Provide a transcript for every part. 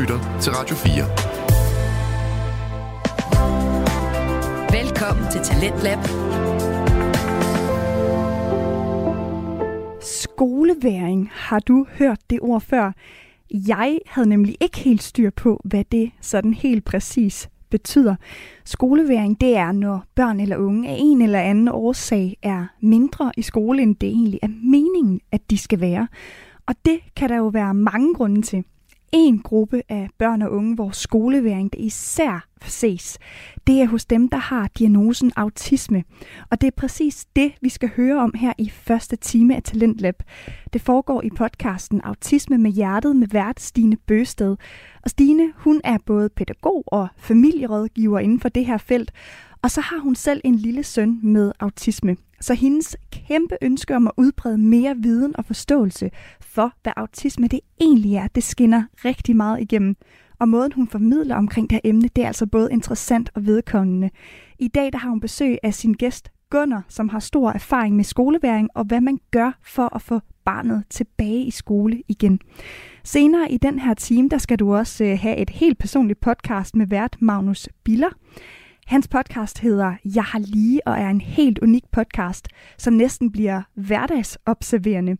lytter til Radio 4. Velkommen til Talentlab. Skoleværing, har du hørt det ord før? Jeg havde nemlig ikke helt styr på, hvad det sådan helt præcis betyder. Skoleværing, det er, når børn eller unge af en eller anden årsag er mindre i skole, end det egentlig er meningen, at de skal være. Og det kan der jo være mange grunde til. En gruppe af børn og unge, hvor skoleværing det især ses, det er hos dem, der har diagnosen autisme. Og det er præcis det, vi skal høre om her i første time af Talentlab. Det foregår i podcasten Autisme med hjertet med vært Stine Bøsted. Og Stine, hun er både pædagog og familierådgiver inden for det her felt. Og så har hun selv en lille søn med autisme. Så hendes kæmpe ønske om at udbrede mere viden og forståelse for, hvad autisme det egentlig er, det skinner rigtig meget igennem. Og måden hun formidler omkring det her emne, det er altså både interessant og vedkommende. I dag der har hun besøg af sin gæst Gunnar, som har stor erfaring med skoleværing og hvad man gør for at få barnet tilbage i skole igen. Senere i den her time, der skal du også øh, have et helt personligt podcast med vært Magnus Biller. Hans podcast hedder Jeg har lige og er en helt unik podcast, som næsten bliver hverdagsobserverende.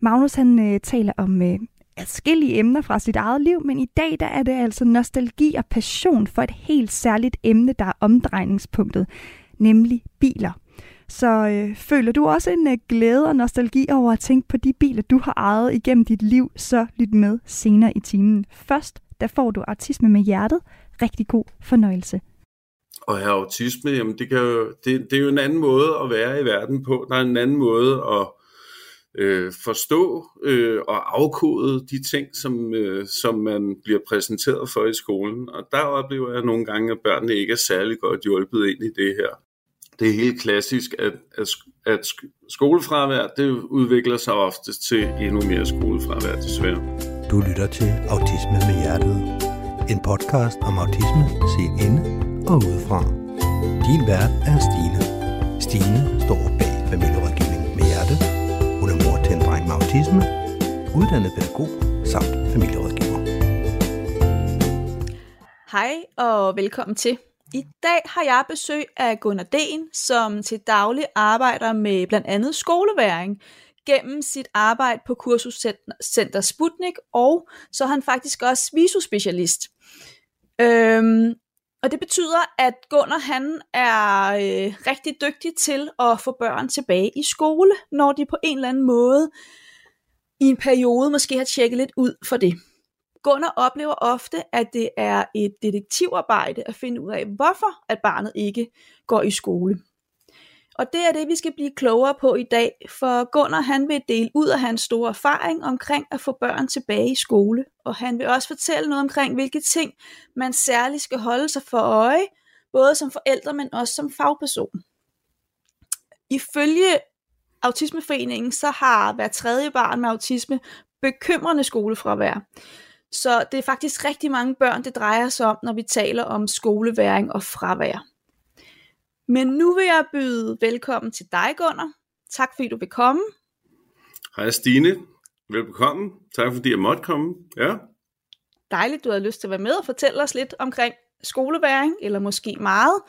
Magnus han øh, taler om øh, forskellige emner fra sit eget liv, men i dag der er det altså nostalgi og passion for et helt særligt emne, der er omdrejningspunktet, nemlig biler. Så øh, føler du også en øh, glæde og nostalgi over at tænke på de biler, du har ejet igennem dit liv, så lyt med senere i timen. Først, der får du artisme med hjertet. Rigtig god fornøjelse. Og have autisme, jamen det, kan jo, det, det er jo en anden måde at være i verden på. Der er en anden måde at øh, forstå øh, og afkode de ting, som, øh, som man bliver præsenteret for i skolen. Og der oplever jeg nogle gange, at børnene ikke er særlig godt hjulpet ind i det her. Det er helt klassisk, at, at, at skolefravær, det udvikler sig oftest til endnu mere skolefravær, desværre. Du lytter til Autisme med Hjertet. En podcast om autisme set inde og udefra. Din vært er Stine. Stine står bag familierådgivning med hjerte. Hun er mor til en dreng med autisme, uddannet pædagog samt familierådgiver. Hej og velkommen til. I dag har jeg besøg af Gunnar Den, som til daglig arbejder med blandt andet skoleværing gennem sit arbejde på kursuscenter Sputnik, og så er han faktisk også visuspecialist. Øhm, og det betyder, at Gunnar han er øh, rigtig dygtig til at få børn tilbage i skole, når de på en eller anden måde i en periode måske har tjekket lidt ud for det. Gunnar oplever ofte, at det er et detektivarbejde at finde ud af, hvorfor at barnet ikke går i skole. Og det er det, vi skal blive klogere på i dag, for Gunnar han vil dele ud af hans store erfaring omkring at få børn tilbage i skole, og han vil også fortælle noget omkring, hvilke ting man særligt skal holde sig for øje, både som forældre, men også som fagperson. Ifølge Autismeforeningen, så har hver tredje barn med autisme bekymrende skolefravær. Så det er faktisk rigtig mange børn, det drejer sig om, når vi taler om skoleværing og fravær. Men nu vil jeg byde velkommen til dig, Gunnar. Tak fordi du vil komme. Hej Stine. Velkommen. Tak fordi jeg måtte komme. Ja. Dejligt, du har lyst til at være med og fortælle os lidt omkring skoleværing, eller måske meget.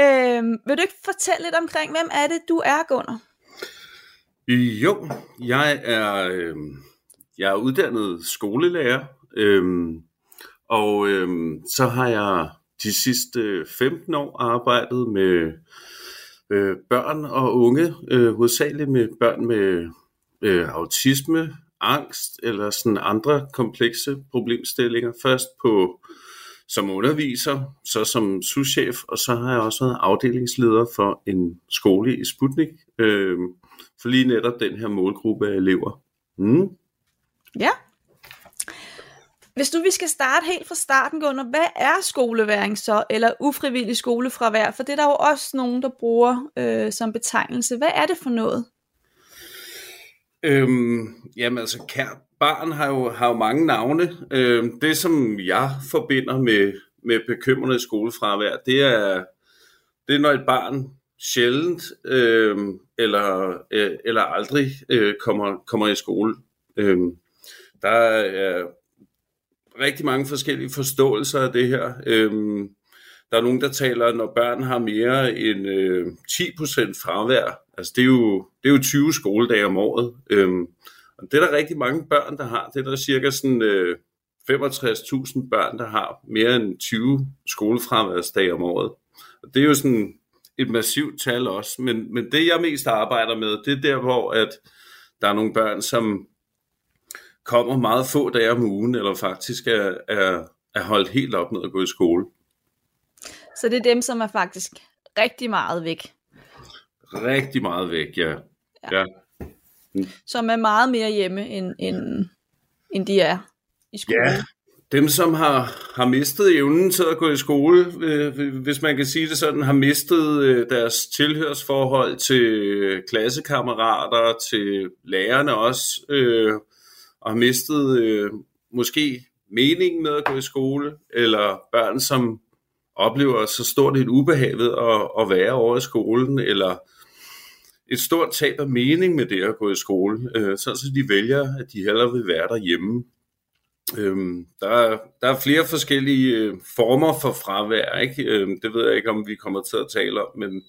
Øhm, vil du ikke fortælle lidt omkring, hvem er det, du er, Gunnar? Jo, jeg er, øh, jeg er uddannet skolelærer, øh, og øh, så har jeg de sidste 15 år arbejdet med øh, børn og unge, øh, hovedsageligt med børn med øh, autisme, angst eller sådan andre komplekse problemstillinger. Først på som underviser, så som souschef, og så har jeg også været afdelingsleder for en skole i Sputnik, øh, for lige netop den her målgruppe af elever. Mm. Ja, hvis du vi skal starte helt fra starten, Gunnar, hvad er skoleværing så, eller ufrivillig skolefravær? For det er der jo også nogen, der bruger øh, som betegnelse. Hvad er det for noget? Øhm, jamen altså, kært barn har jo, har jo mange navne. Øhm, det, som jeg forbinder med, med bekymrende skolefravær, det er, det er, når et barn sjældent øh, eller, øh, eller aldrig øh, kommer, kommer i skole. Øh, der er rigtig mange forskellige forståelser af det her. Øhm, der er nogen, der taler, at når børn har mere end øh, 10% fravær, altså det er, jo, det er jo 20 skoledage om året, øhm, og det er der rigtig mange børn, der har. Det er der cirka sådan, øh, 65.000 børn, der har mere end 20 skolefraværsdage om året. Og det er jo sådan et massivt tal også, men, men det jeg mest arbejder med, det er der, hvor at der er nogle børn, som kommer meget få dage om ugen, eller faktisk er, er, er holdt helt op med at gå i skole. Så det er dem, som er faktisk rigtig meget væk. Rigtig meget væk, ja. ja. ja. Som er meget mere hjemme, end, end, end de er i skole. Ja, dem som har, har mistet evnen til at gå i skole, øh, hvis man kan sige det sådan, har mistet øh, deres tilhørsforhold til klassekammerater, til lærerne også, øh, og har mistet øh, måske meningen med at gå i skole, eller børn, som oplever så stort et ubehag ved at, at være over i skolen, eller et stort tab af mening med det at gå i skole, øh, så de vælger, at de hellere vil være derhjemme. Øhm, der, er, der er flere forskellige øh, former for fravær, ikke? Øhm, det ved jeg ikke, om vi kommer til at tale om, men,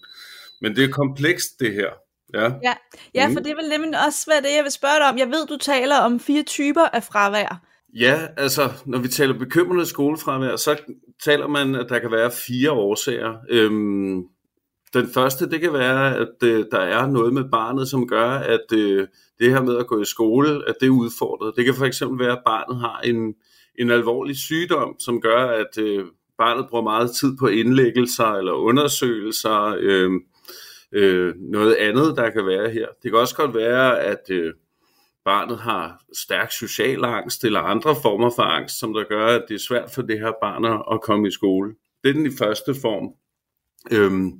men det er komplekst det her. Ja, ja, ja mm. for det vil nemlig også være det, jeg vil spørge dig om. Jeg ved, du taler om fire typer af fravær. Ja, altså, når vi taler bekymrende skolefravær, så taler man, at der kan være fire årsager. Øhm, den første, det kan være, at øh, der er noget med barnet, som gør, at øh, det her med at gå i skole, at det er udfordret. Det kan for eksempel være, at barnet har en, en alvorlig sygdom, som gør, at øh, barnet bruger meget tid på indlæggelser eller undersøgelser, øh, øh, noget andet, der kan være her. Det kan også godt være, at øh, barnet har stærk social angst eller andre former for angst, som der gør, at det er svært for det her barn at komme i skole. Det er den første form. Øhm,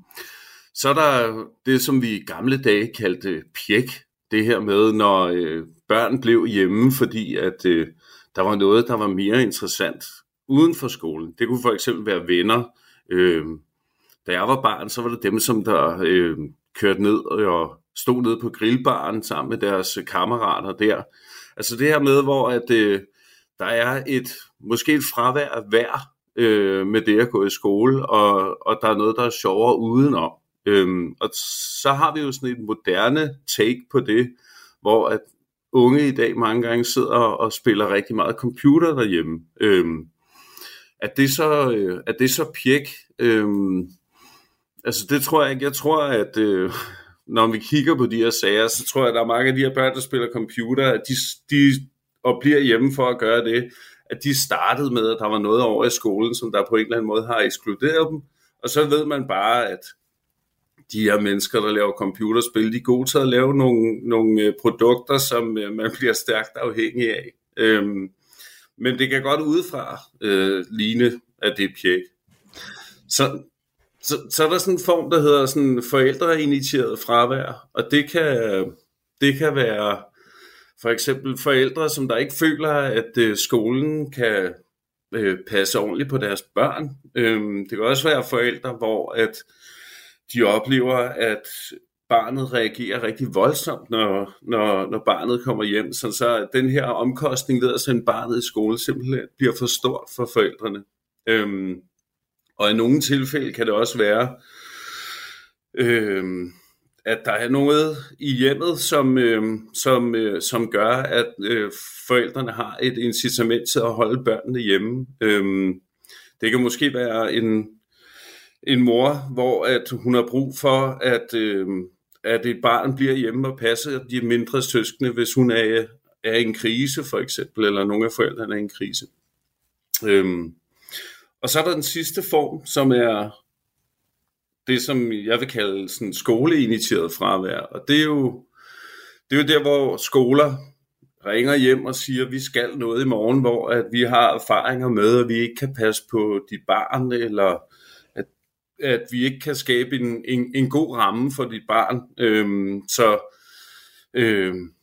så er der det, som vi i gamle dage kaldte pjek. Det her med, når øh, børn blev hjemme, fordi at øh, der var noget, der var mere interessant uden for skolen. Det kunne for eksempel være venner. Øh, da jeg var barn, så var det dem, som der øh, kørte ned og stod nede på grillbaren sammen med deres kammerater der. Altså det her med, hvor at, øh, der er et måske et fravær af vær øh, med det at gå i skole, og, og der er noget, der er sjovere udenom. Øhm, og så har vi jo sådan et moderne take på det, hvor at unge i dag mange gange sidder og spiller rigtig meget computer derhjemme. Øhm, at det så, øh, at det så pjek, øhm, altså det tror jeg ikke. Jeg tror, at øh, når vi kigger på de her sager, så tror jeg, at der er mange af de her børn, der spiller computer, at de, de og bliver hjemme for at gøre det, at de startede med, at der var noget over i skolen, som der på en eller anden måde har ekskluderet dem, og så ved man bare, at de her mennesker, der laver computerspil, de er gode til at lave nogle, nogle øh, produkter, som øh, man bliver stærkt afhængig af. Øhm, men det kan godt udefra øh, ligne, at det er pjek. Så, så, så er der sådan en form, der hedder sådan forældreinitieret fravær, og det kan, det kan være for eksempel forældre, som der ikke føler, at øh, skolen kan øh, passe ordentligt på deres børn. Øhm, det kan også være forældre, hvor at de oplever, at barnet reagerer rigtig voldsomt, når, når, når barnet kommer hjem. Så, så den her omkostning ved at sende barnet i skole simpelthen bliver for stort for forældrene. Øhm, og i nogle tilfælde kan det også være, øh, at der er noget i hjemmet, som, øh, som, øh, som gør, at øh, forældrene har et incitament til at holde børnene hjemme. Øh, det kan måske være en, en mor, hvor at hun har brug for, at, øh, at et barn bliver hjemme og passer de mindre søskende, hvis hun er, er i en krise for eksempel, eller nogle af forældrene er i en krise. Øh, og så er der den sidste form, som er det, som jeg vil kalde sådan skoleinitieret fravær. Og det er jo, det er jo der, hvor skoler ringer hjem og siger, at vi skal noget i morgen, hvor at vi har erfaringer med, at vi ikke kan passe på dit barn, eller at, at vi ikke kan skabe en, en, en god ramme for dit barn. Øhm, så øhm,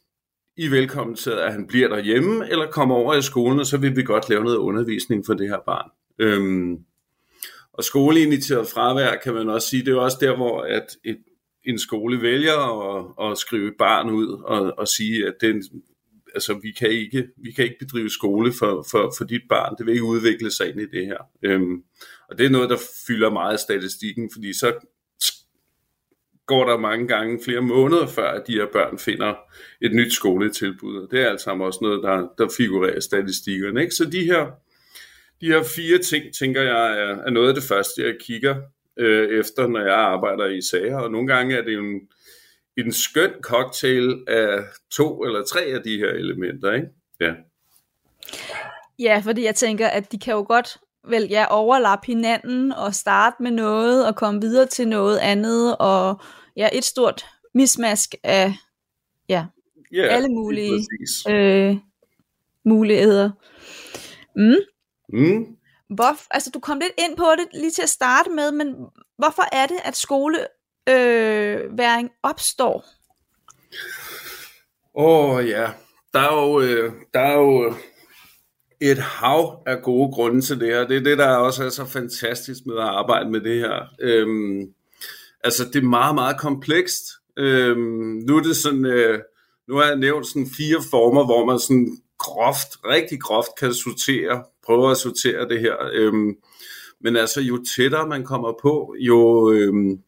I er velkommen til, at han bliver derhjemme, eller kommer over i skolen, og så vil vi godt lave noget undervisning for det her barn. Øhm, og skoleinitieret fravær, kan man også sige, det er også der, hvor at et, en skole vælger at, at skrive et barn ud og, og sige, at, den, altså vi kan ikke, vi kan ikke bedrive skole for, for, for dit barn, det vil ikke udvikle sig ind i det her. Øhm, og det er noget, der fylder meget af statistikken, fordi så går der mange gange flere måneder før, at de her børn finder et nyt skoletilbud. Og det er altså også noget, der, der figurerer i statistikkerne. Ikke? Så de her, de her fire ting, tænker jeg, er, er noget af det første, jeg kigger øh, efter, når jeg arbejder i sager. Og nogle gange er det en, en skøn cocktail af to eller tre af de her elementer. Ikke? Ja. Ja, fordi jeg tænker, at de kan jo godt vel ja, overlappe hinanden og starte med noget og komme videre til noget andet og ja, et stort mismask af ja, Ja, alle lige mulige øh, muligheder. Mm. Mm. Hvor, altså, du kom lidt ind på det lige til at starte med, men hvorfor er det, at skoleværing øh, opstår? Åh oh, ja, der er, jo, øh, der er jo et hav af gode grunde til det her. Det er det, der også er så fantastisk med at arbejde med det her. Øhm, altså, det er meget, meget komplekst. Øhm, nu er det sådan, øh, nu har jeg nævnt sådan fire former, hvor man sådan groft, rigtig groft kan sortere, prøver at sortere det her. Øhm, men altså, jo tættere man kommer på, jo, øhm,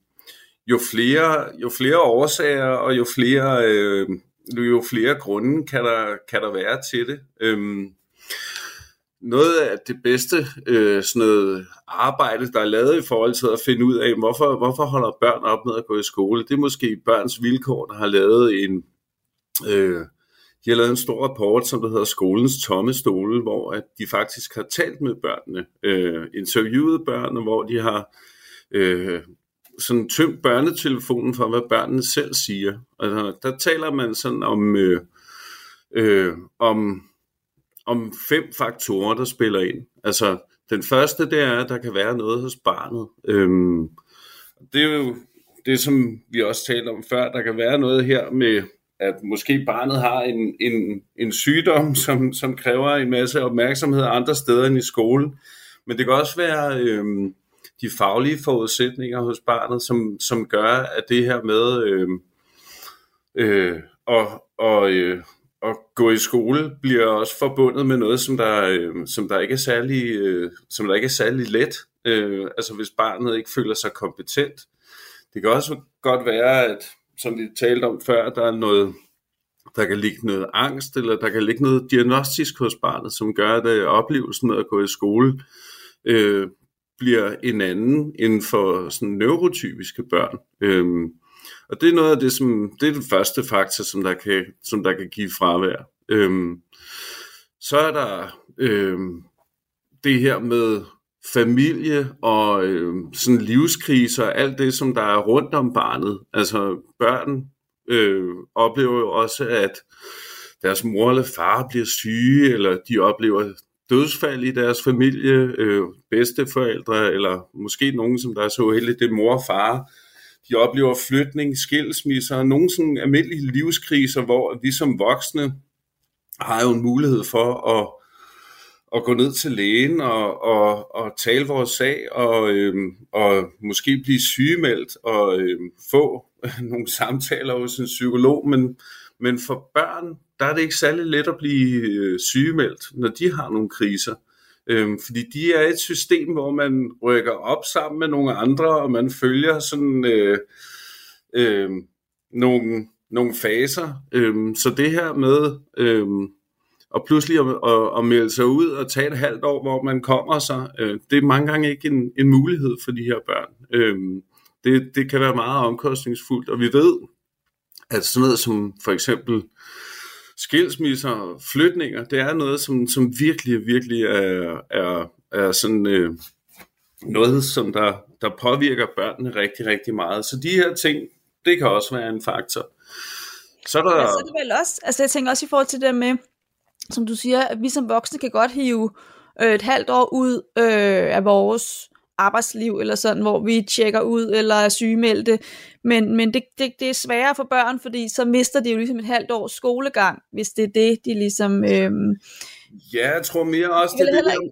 jo, flere, jo flere årsager og jo flere, øh, jo flere grunde kan der, kan der være til det. Øhm, noget af det bedste øh, sådan noget arbejde, der er lavet i forhold til at finde ud af, hvorfor, hvorfor holder børn op med at gå i skole, det er måske Børns Vilkår, der har lavet en, øh, de har lavet en stor rapport, som der hedder Skolens Tomme Stole, hvor at de faktisk har talt med børnene, øh, interviewet børnene, hvor de har øh, sådan tømt børnetelefonen for, hvad børnene selv siger. Altså, der taler man sådan om, øh, øh, om, om fem faktorer, der spiller ind. Altså, den første, det er, at der kan være noget hos barnet. Øhm, det er jo det, som vi også talte om før. Der kan være noget her med, at måske barnet har en, en, en sygdom, som, som kræver en masse opmærksomhed andre steder end i skole. Men det kan også være øh, de faglige forudsætninger hos barnet, som, som gør, at det her med øhm, øh, øh, og, og, øh, at gå i skole bliver også forbundet med noget, som der, øh, som der ikke er særlig, øh, som der ikke er særlig let. Øh, altså hvis barnet ikke føler sig kompetent. Det kan også godt være, at som vi talte om før, der er noget, der kan ligge noget angst, eller der kan ligge noget diagnostisk hos barnet, som gør, at øh, oplevelsen med at gå i skole øh, bliver en anden end for sådan neurotypiske børn. Øhm, og det er noget af det, som det er den første faktor, som der kan, som der kan give fravær. Øhm, så er der øhm, det her med familie og øh, sådan livskriser og alt det, som der er rundt om barnet. Altså børn øh, oplever jo også, at deres mor eller far bliver syge, eller de oplever dødsfald i deres familie, øh, bedsteforældre, eller måske nogen, som der er så uheldige, det er mor og far, de oplever flytning, skilsmisser, nogle sådan almindelige livskriser, hvor vi som voksne har jo en mulighed for at, at gå ned til lægen og, og, og tale vores sag og, øhm, og måske blive sygemeldt og øhm, få nogle samtaler hos en psykolog, men, men for børn, der er det ikke særlig let at blive øh, sygemeldt, når de har nogle kriser. Øhm, fordi de er et system, hvor man rykker op sammen med nogle andre, og man følger sådan øh, øh, nogle, nogle faser. Øhm, så det her med øh, og pludselig at, at, at melde sig ud og tage et halvt år, hvor man kommer sig, øh, det er mange gange ikke en, en mulighed for de her børn. Øh, det, det kan være meget omkostningsfuldt, og vi ved, at sådan noget som for eksempel skilsmisser og flytninger, det er noget, som, som virkelig, virkelig er, er, er sådan øh, noget, som der, der påvirker børnene rigtig, rigtig meget. Så de her ting, det kan også være en faktor. Så er der... Ja, så er det vel også, altså jeg tænker også i forhold til det med, som du siger, at vi som voksne kan godt hive øh, et halvt år ud øh, af vores arbejdsliv, eller sådan, hvor vi tjekker ud, eller er sygemeldte, men, men det, det, det er sværere for børn, fordi så mister de jo ligesom et halvt års skolegang, hvis det er det, de ligesom... Øh, Ja, jeg tror mere også, det er det der,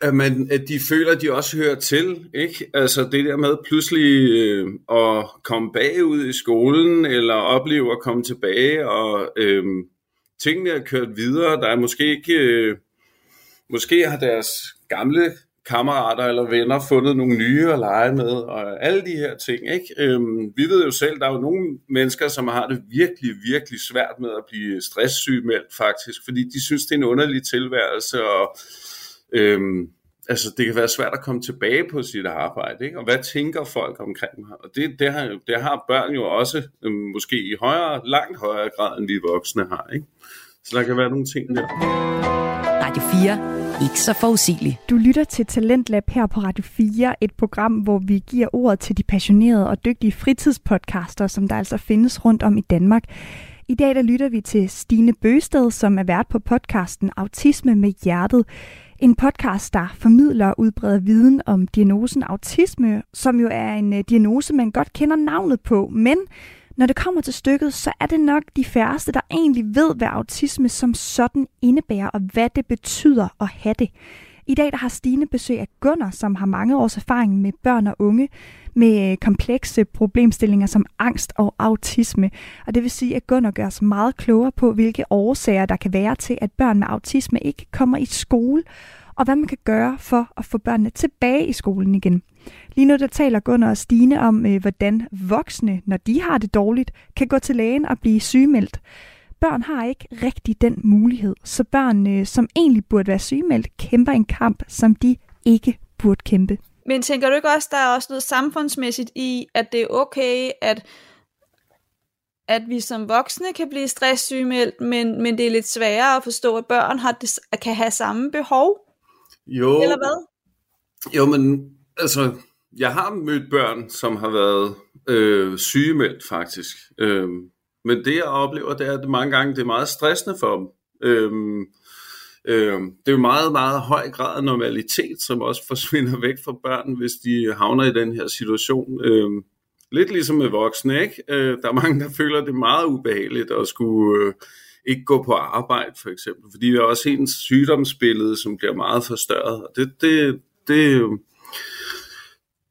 at, man, at de føler, at de også hører til. Ikke? Altså det der med pludselig øh, at komme bagud i skolen, eller opleve at komme tilbage og øh, tingene er kørt videre. Der er måske ikke... Øh, måske har deres gamle kammerater eller venner fundet nogle nye at lege med, og alle de her ting. Ikke? Øhm, vi ved jo selv, der er jo nogle mennesker, som har det virkelig, virkelig svært med at blive stresssygemeldt faktisk, fordi de synes, det er en underlig tilværelse, og øhm, altså, det kan være svært at komme tilbage på sit arbejde, ikke? og hvad tænker folk omkring mig? Og det, det, har, det har børn jo også, øhm, måske i højere, langt højere grad, end vi voksne har. Ikke? Så der kan være nogle ting der. Radio 4 ikke så forudsigelig. Du lytter til Talentlab her på Radio 4, et program, hvor vi giver ordet til de passionerede og dygtige fritidspodcaster, som der altså findes rundt om i Danmark. I dag der lytter vi til Stine Bøsted, som er vært på podcasten Autisme med Hjertet. En podcast, der formidler og udbreder viden om diagnosen autisme, som jo er en øh, diagnose, man godt kender navnet på, men når det kommer til stykket, så er det nok de færreste, der egentlig ved, hvad autisme som sådan indebærer, og hvad det betyder at have det. I dag der har Stine besøg af Gunnar, som har mange års erfaring med børn og unge med øh, komplekse problemstillinger som angst og autisme. Og det vil sige, at Gunnar gør os meget klogere på, hvilke årsager der kan være til, at børn med autisme ikke kommer i skole, og hvad man kan gøre for at få børnene tilbage i skolen igen. Lige nu der taler Gunnar og Stine om, øh, hvordan voksne, når de har det dårligt, kan gå til lægen og blive sygemeldt. Børn har ikke rigtig den mulighed, så børn, øh, som egentlig burde være sygemeldt, kæmper en kamp, som de ikke burde kæmpe. Men tænker du ikke også, der er også noget samfundsmæssigt i, at det er okay, at at vi som voksne kan blive stresssygemeldt, men, men det er lidt sværere at forstå, at børn har det, kan have samme behov? Jo, Eller hvad? Jo, men altså, jeg har mødt børn, som har været øh, sygemeldt faktisk. Øh, men det jeg oplever, det er, at det mange gange det er meget stressende for dem. Øh, øh, det er jo meget, meget høj grad af normalitet, som også forsvinder væk fra børn, hvis de havner i den her situation. Øh, lidt ligesom med voksne, ikke? Øh, der er mange, der føler, det er meget ubehageligt at skulle... Øh, ikke gå på arbejde, for eksempel. Fordi der er også en sygdomsbillede, som bliver meget forstørret. Og det, det, det,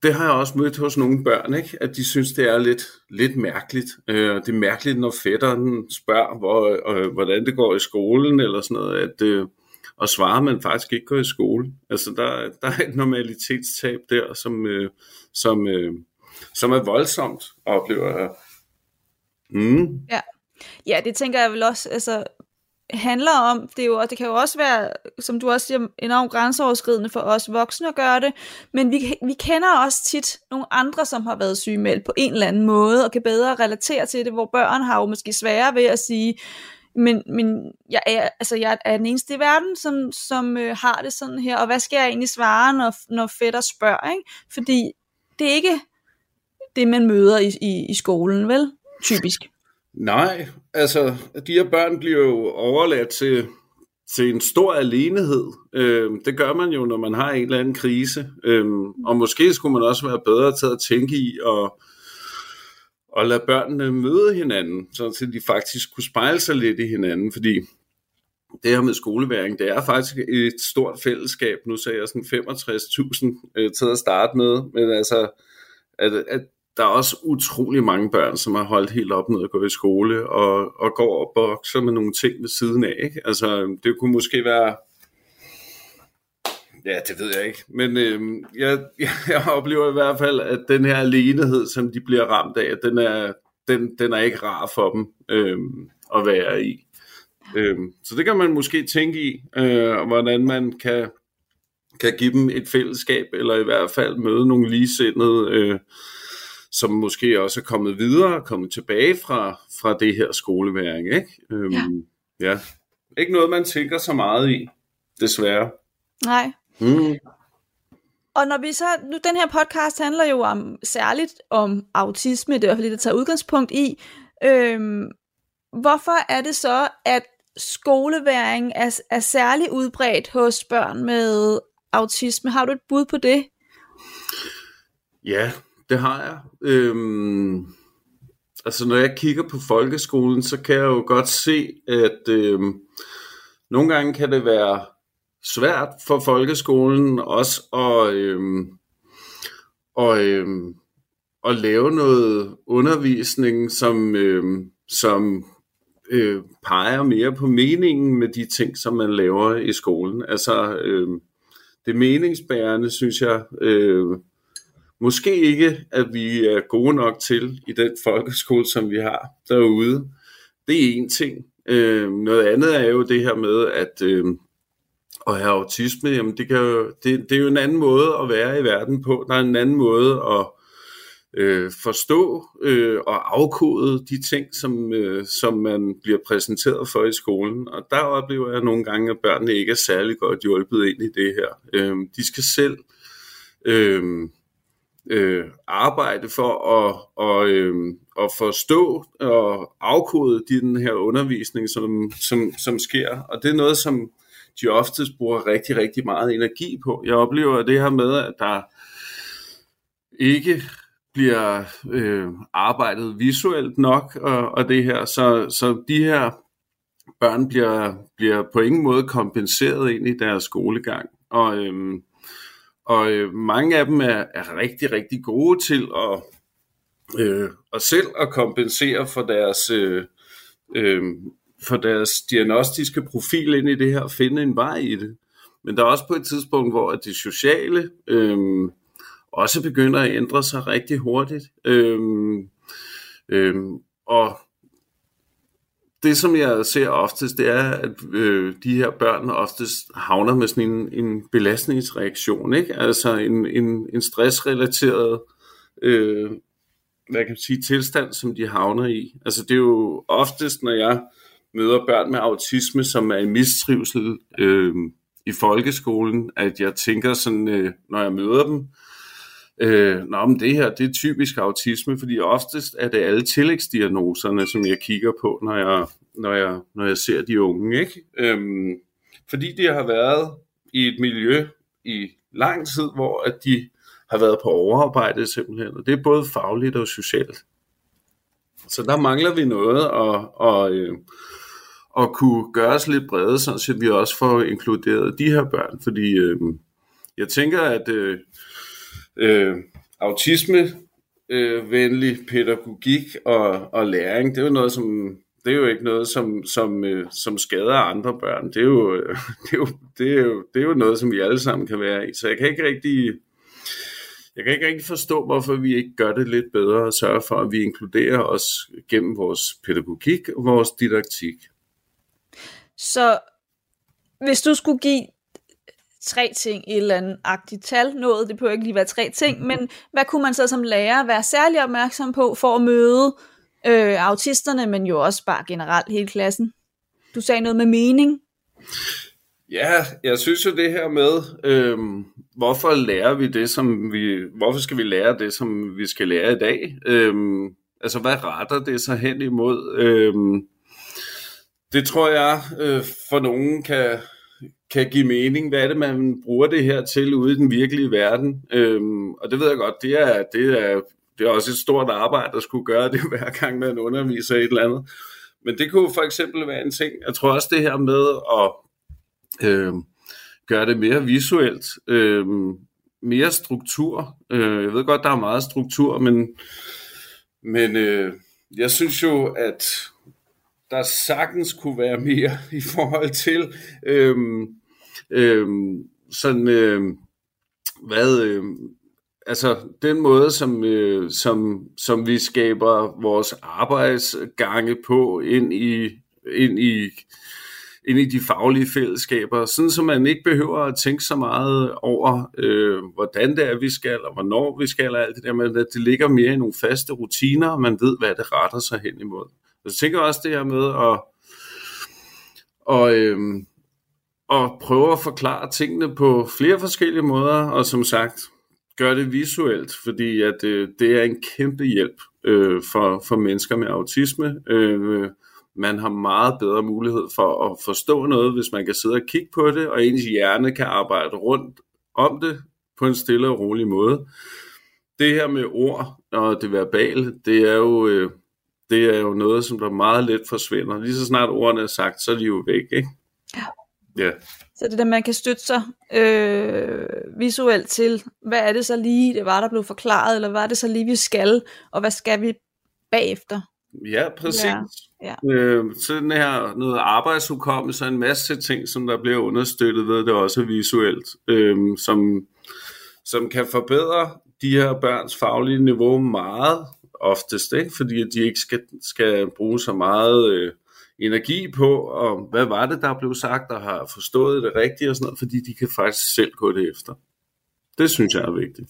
det har jeg også mødt hos nogle børn, ikke? at de synes, det er lidt, lidt mærkeligt. Øh, det er mærkeligt, når fætteren spørger, hvor, øh, hvordan det går i skolen, eller sådan noget, at, øh, og svarer, man faktisk ikke går i skole. Altså, der, der er et normalitetstab der, som, øh, som, øh, som er voldsomt, oplever jeg. Mm. Ja. Ja, det tænker jeg vel også, altså, handler om, det, er jo, det kan jo også være, som du også siger, enormt grænseoverskridende for os voksne at gøre det, men vi, vi kender også tit nogle andre, som har været sygemeldt på en eller anden måde, og kan bedre relatere til det, hvor børn har jo måske sværere ved at sige, men, men jeg, er, altså, jeg er den eneste i verden, som, som øh, har det sådan her, og hvad skal jeg egentlig svare, når, når fætter spørger, ikke? Fordi det er ikke det, man møder i, i, i skolen, vel? Typisk. Nej, altså de her børn bliver jo overladt til, til en stor alenehed. Øhm, det gør man jo, når man har en eller anden krise. Øhm, og måske skulle man også være bedre til at tænke i og, og lade børnene møde hinanden, så de faktisk kunne spejle sig lidt i hinanden, fordi det her med skoleværing, det er faktisk et stort fællesskab. Nu sagde jeg sådan 65.000 øh, til at starte med, men altså, at, at der er også utrolig mange børn, som har holdt helt op med at gå i skole, og, og går og bokser med nogle ting ved siden af. Ikke? Altså, det kunne måske være... Ja, det ved jeg ikke. Men øh, jeg, jeg oplever i hvert fald, at den her alenehed, som de bliver ramt af, den er, den, den er ikke rar for dem øh, at være i. Øh, så det kan man måske tænke i, øh, hvordan man kan, kan give dem et fællesskab, eller i hvert fald møde nogle ligesindede øh, som måske også er kommet videre, kommet tilbage fra, fra det her skoleværing. Ikke? Øhm, ja. ja. Ikke noget, man tænker så meget i, desværre. Nej. Mm. Og når vi så, nu den her podcast handler jo om særligt om autisme, det er i hvert fald det, der tager udgangspunkt i. Øhm, hvorfor er det så, at skoleværing er, er særlig udbredt hos børn med autisme? Har du et bud på det? Ja, det har jeg. Øhm, altså når jeg kigger på folkeskolen, så kan jeg jo godt se, at øhm, nogle gange kan det være svært for folkeskolen også at, øhm, og, øhm, at lave noget undervisning, som, øhm, som øh, peger mere på meningen med de ting, som man laver i skolen. Altså, øh, det meningsbærende, synes jeg, øh, måske ikke, at vi er gode nok til i den folkeskole, som vi har derude. Det er en ting. Øh, noget andet er jo det her med, at øh, at have autisme, jamen det, kan jo, det, det er jo en anden måde at være i verden på. Der er en anden måde at øh, forstå øh, og afkode de ting, som, øh, som man bliver præsenteret for i skolen. Og der oplever jeg nogle gange, at børnene ikke er særlig godt hjulpet ind i det her. Øh, de skal selv øh, øh, arbejde for at, og, øh, at forstå og afkode den her undervisning, som, som, som sker. Og det er noget, som de oftest bruger rigtig, rigtig meget energi på. Jeg oplever det her med, at der ikke bliver øh, arbejdet visuelt nok, og, og det her, så, så de her børn bliver, bliver på ingen måde kompenseret ind i deres skolegang. Og, øhm, og øh, mange af dem er, er rigtig, rigtig gode til at, øh, at selv at kompensere for deres, øh, øh, for deres diagnostiske profil ind i det her, og finde en vej i det. Men der er også på et tidspunkt, hvor det sociale øh, også begynder at ændre sig rigtig hurtigt. Øh, øh, og det, som jeg ser oftest, det er, at øh, de her børn oftest havner med sådan en, en belastningsreaktion, ikke? altså en, en, en stressrelateret øh, hvad kan man sige, tilstand, som de havner i. Altså det er jo oftest, når jeg møder børn med autisme, som er i mistrivsel øh, i folkeskolen, at jeg tænker sådan, øh, når jeg møder dem, øh, Nå, men det her, det er typisk autisme, fordi oftest er det alle tillægsdiagnoserne, som jeg kigger på, når jeg, når jeg, når jeg ser de unge. Ikke? Øhm, fordi de har været i et miljø i lang tid, hvor at de har været på overarbejde simpelthen, og det er både fagligt og socialt. Så der mangler vi noget at, og, øh, at kunne gøre os lidt brede, så vi også får inkluderet de her børn, fordi øh, jeg tænker, at øh, øh, autisme øh, venlig pædagogik og, og læring, det er jo noget, som det er jo ikke noget, som, som, øh, som skader andre børn. Det er, jo, øh, det, er jo, det, er jo, det er jo noget, som vi alle sammen kan være i. Så jeg kan ikke rigtig, jeg kan ikke rigtig forstå, hvorfor vi ikke gør det lidt bedre og sørger for, at vi inkluderer os gennem vores pædagogik og vores didaktik. Så hvis du skulle give tre ting et eller andet agtigt tal, noget, det behøver ikke lige være tre ting, men hvad kunne man så som lærer være særlig opmærksom på for at møde øh, autisterne, men jo også bare generelt hele klassen? Du sagde noget med mening. Ja, jeg synes jo det her med, øh, hvorfor lærer vi det, som vi, hvorfor skal vi lære det, som vi skal lære i dag? Øh, altså, hvad retter det sig hen imod? Øh, det tror jeg øh, for nogen kan, kan give mening. Hvad er det, man bruger det her til ude i den virkelige verden? Øhm, og det ved jeg godt, det er, det, er, det er også et stort arbejde at skulle gøre det hver gang, man underviser et eller andet. Men det kunne for eksempel være en ting. Jeg tror også det her med at øh, gøre det mere visuelt, øh, mere struktur. Øh, jeg ved godt, der er meget struktur, men, men øh, jeg synes jo, at der sagtens kunne være mere i forhold til øhm, øhm, sådan, øhm, hvad, øhm, altså den måde, som, øh, som, som vi skaber vores arbejdsgange på ind i, ind i, ind i de faglige fællesskaber, sådan så man ikke behøver at tænke så meget over, øh, hvordan det er, vi skal, og hvornår vi skal, og alt det der, men at det ligger mere i nogle faste rutiner, og man ved, hvad det retter sig hen imod. Jeg tænker også det her med at, og, øhm, og prøve at forklare tingene på flere forskellige måder, og som sagt, gøre det visuelt, fordi at, øh, det er en kæmpe hjælp øh, for, for mennesker med autisme. Øh, man har meget bedre mulighed for at forstå noget, hvis man kan sidde og kigge på det, og ens hjerne kan arbejde rundt om det på en stille og rolig måde. Det her med ord og det verbale, det er jo, øh, det er jo noget, som der meget let forsvinder. Lige så snart ordene er sagt, så er de jo væk, ikke? Ja. Ja. Så det der, man kan støtte sig øh, visuelt til, hvad er det så lige, det var, der blev forklaret, eller hvad er det så lige, vi skal, og hvad skal vi bagefter? Ja, præcis. Ja. Ja. Øh, sådan her noget arbejdshukommelse og en masse ting, som der bliver understøttet ved det også visuelt, øh, som, som kan forbedre de her børns faglige niveau meget oftest, ikke? fordi de ikke skal, skal bruge så meget øh, energi på, og hvad var det, der blev sagt, og har forstået det rigtigt og sådan noget, fordi de kan faktisk selv gå det efter. Det synes jeg er vigtigt.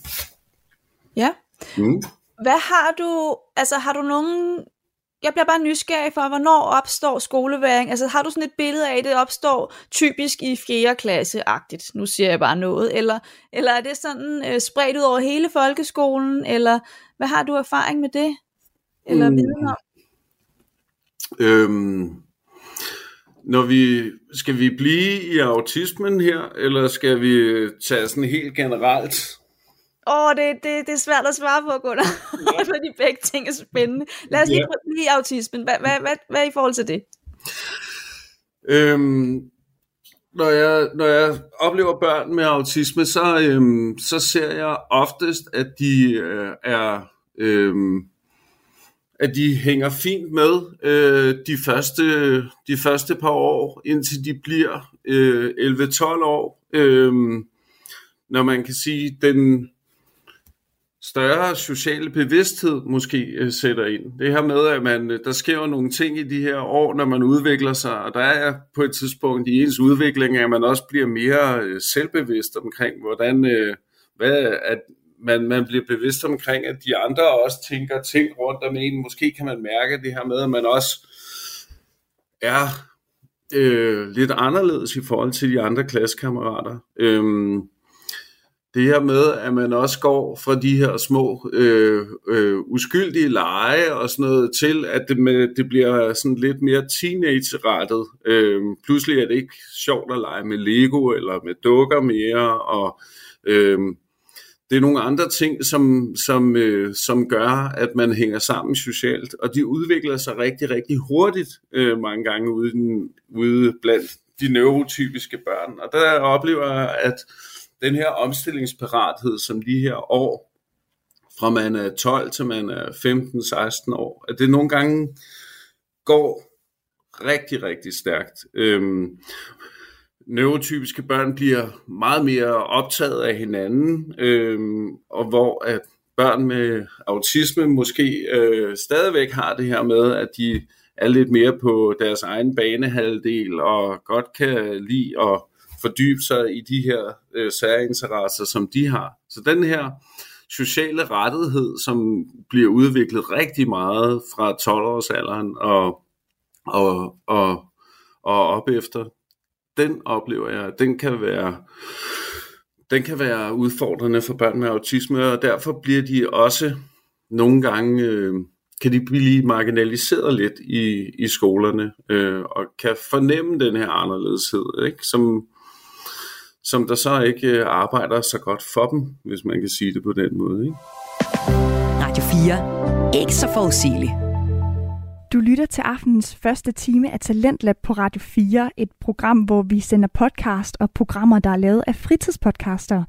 Ja. Mm. Hvad har du, altså har du nogen, jeg bliver bare nysgerrig for, hvornår opstår skoleværing? Altså har du sådan et billede af, at det opstår typisk i 4. klasse-agtigt? Nu siger jeg bare noget. Eller, eller er det sådan øh, spredt ud over hele folkeskolen? Eller hvad har du erfaring med det? Eller Mm. viden om? Øhm, når vi, skal vi blive i autismen her, eller skal vi tage sådan helt generelt? Åh, det, det, det er svært at svare på, Gunnar. Ja. Fordi begge ting er spændende. Lad os lige Ja. prøve lige i autismen. Hvad, hvad, hvad, hvad er i forhold til det? Øhm, når, jeg, når jeg oplever børn med autisme, så, øhm, så ser jeg oftest, at de øh, er... Øhm, at de hænger fint med øh, de, første, de første par år, indtil de bliver øh, 11-12 år. Øh, når man kan sige, den større sociale bevidsthed måske øh, sætter ind. Det her med, at man, øh, der sker jo nogle ting i de her år, når man udvikler sig, og der er på et tidspunkt i ens udvikling, at man også bliver mere øh, selvbevidst omkring, hvordan, øh, hvad, at man, man bliver bevidst omkring, at de andre også tænker ting rundt om en. Måske kan man mærke det her med, at man også er øh, lidt anderledes i forhold til de andre klassekammerater. Øh, det her med, at man også går fra de her små øh, øh, uskyldige lege og sådan noget til, at det, med, det bliver sådan lidt mere teenage-rettet. Øh, pludselig er det ikke sjovt at lege med Lego eller med dukker mere, og øh, det er nogle andre ting, som, som, øh, som gør, at man hænger sammen socialt, og de udvikler sig rigtig, rigtig hurtigt øh, mange gange ude, ude blandt de neurotypiske børn. Og der oplever jeg, at den her omstillingsparathed, som de her år, fra man er 12 til man er 15-16 år, at det nogle gange går rigtig, rigtig stærkt. Øhm, neurotypiske børn bliver meget mere optaget af hinanden, øhm, og hvor at børn med autisme måske øh, stadigvæk har det her med, at de er lidt mere på deres egen banehalvdel, og godt kan lide at fordybe sig i de her øh, særinteresser, som de har. Så den her sociale rettighed, som bliver udviklet rigtig meget fra 12-årsalderen og, og, og, og op efter, den oplever jeg, den kan være den kan være udfordrende for børn med autisme, og derfor bliver de også nogle gange, øh, kan de blive marginaliseret lidt i, i skolerne, øh, og kan fornemme den her anderledeshed, ikke? Som, som der så ikke øh, arbejder så godt for dem, hvis man kan sige det på den måde. Ikke? Radio 4. Ikke så forudsigeligt. Du lytter til aftenens første time af Talentlab på Radio 4, et program, hvor vi sender podcast og programmer, der er lavet af fritidspodcaster.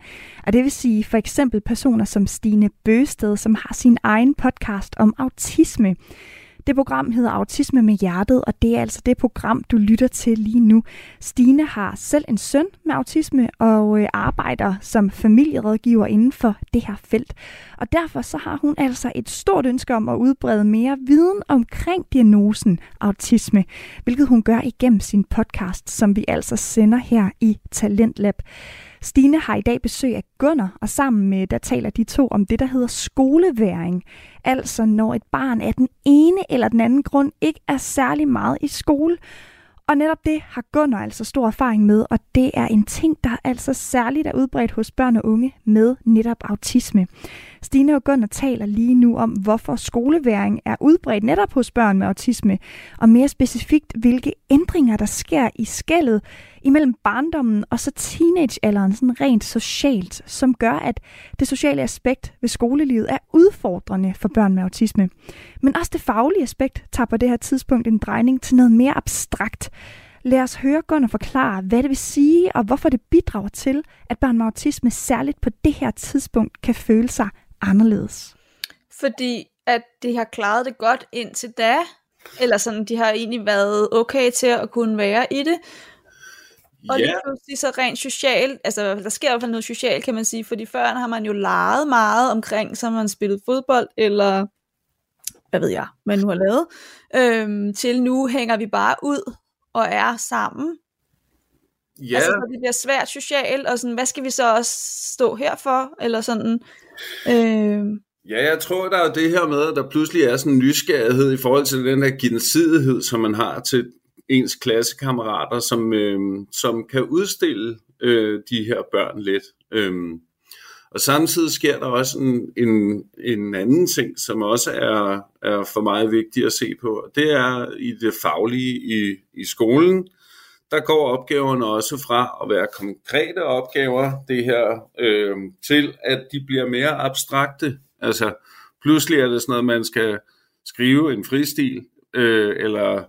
Og det vil sige for eksempel personer som Stine Bøsted, som har sin egen podcast om autisme. Det program hedder Autisme med hjertet, og det er altså det program, du lytter til lige nu. Stine har selv en søn med autisme og øh, arbejder som familierådgiver inden for det her felt. Og derfor så har hun altså et stort ønske om at udbrede mere viden omkring diagnosen autisme, hvilket hun gør igennem sin podcast, som vi altså sender her i Talentlab. Stine har i dag besøg af Gunnar, og sammen med, der taler de to om det, der hedder skoleværing. Altså når et barn af den ene eller den anden grund ikke er særlig meget i skole. Og netop det har Gunnar altså stor erfaring med, og det er en ting, der altså særligt er udbredt hos børn og unge med netop autisme. Stine og Gunnar taler lige nu om, hvorfor skoleværing er udbredt netop hos børn med autisme, og mere specifikt, hvilke ændringer der sker i skældet imellem barndommen og så teenagealderen, sådan rent socialt, som gør, at det sociale aspekt ved skolelivet er udfordrende for børn med autisme. Men også det faglige aspekt tager på det her tidspunkt en drejning til noget mere abstrakt. Lad os høre Gunnar forklare, hvad det vil sige, og hvorfor det bidrager til, at børn med autisme særligt på det her tidspunkt kan føle sig anderledes. Fordi at de har klaret det godt indtil da, eller sådan, de har egentlig været okay til at kunne være i det. Og Ja. lige pludselig så rent socialt, altså der sker i hvert fald noget socialt, kan man sige, fordi før har man jo leget meget omkring, så har man spillet fodbold, eller hvad ved jeg, man nu har lavet, øhm, til nu hænger vi bare ud og er sammen. Ja, Altså, så det bliver svært socialt, og sådan, hvad skal vi så også stå her for, eller sådan, øhm, Ja, jeg tror, der er det her med, at der pludselig er sådan en nysgerrighed i forhold til den her gensidighed, som man har til ens klassekammerater, som, øh, som kan udstille øh, de her børn lidt. Øhm, og samtidig sker der også en, en, en anden ting, som også er, er for mig vigtigt at se på, og det er i det faglige i, i skolen, der går opgaverne også fra at være konkrete opgaver, det her, øh, til at de bliver mere abstrakte. Altså, pludselig er det sådan noget, man skal skrive en fristil, øh, eller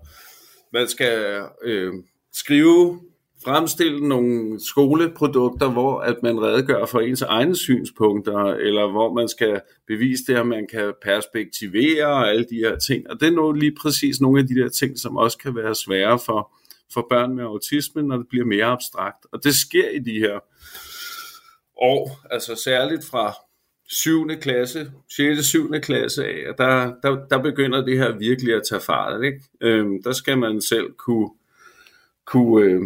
man skal øh, skrive, fremstille nogle skoleprodukter, hvor at man redegør for ens egne synspunkter, eller hvor man skal bevise det, at man kan perspektivere og alle de her ting. Og det er nu lige præcis nogle af de der ting, som også kan være svære for, for børn med autisme, når det bliver mere abstrakt. Og det sker i de her år, altså særligt fra 7. klasse, 6. 7. klasse af, og der, der, der begynder det her virkelig at tage fart. Ikke? Øhm, der skal man selv kunne, kunne, øh,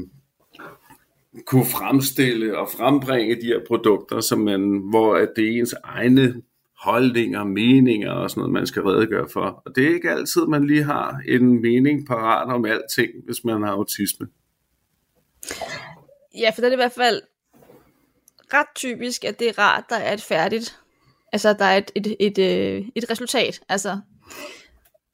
kunne fremstille og frembringe de her produkter, som man, hvor at det er ens egne holdninger, meninger og sådan noget, man skal redegøre for. Og det er ikke altid, man lige har en mening parat om alting, hvis man har autisme. Ja, for det er i hvert fald ret typisk, at det er rart, der er et færdigt, altså der er et, et, et, et, et resultat, altså,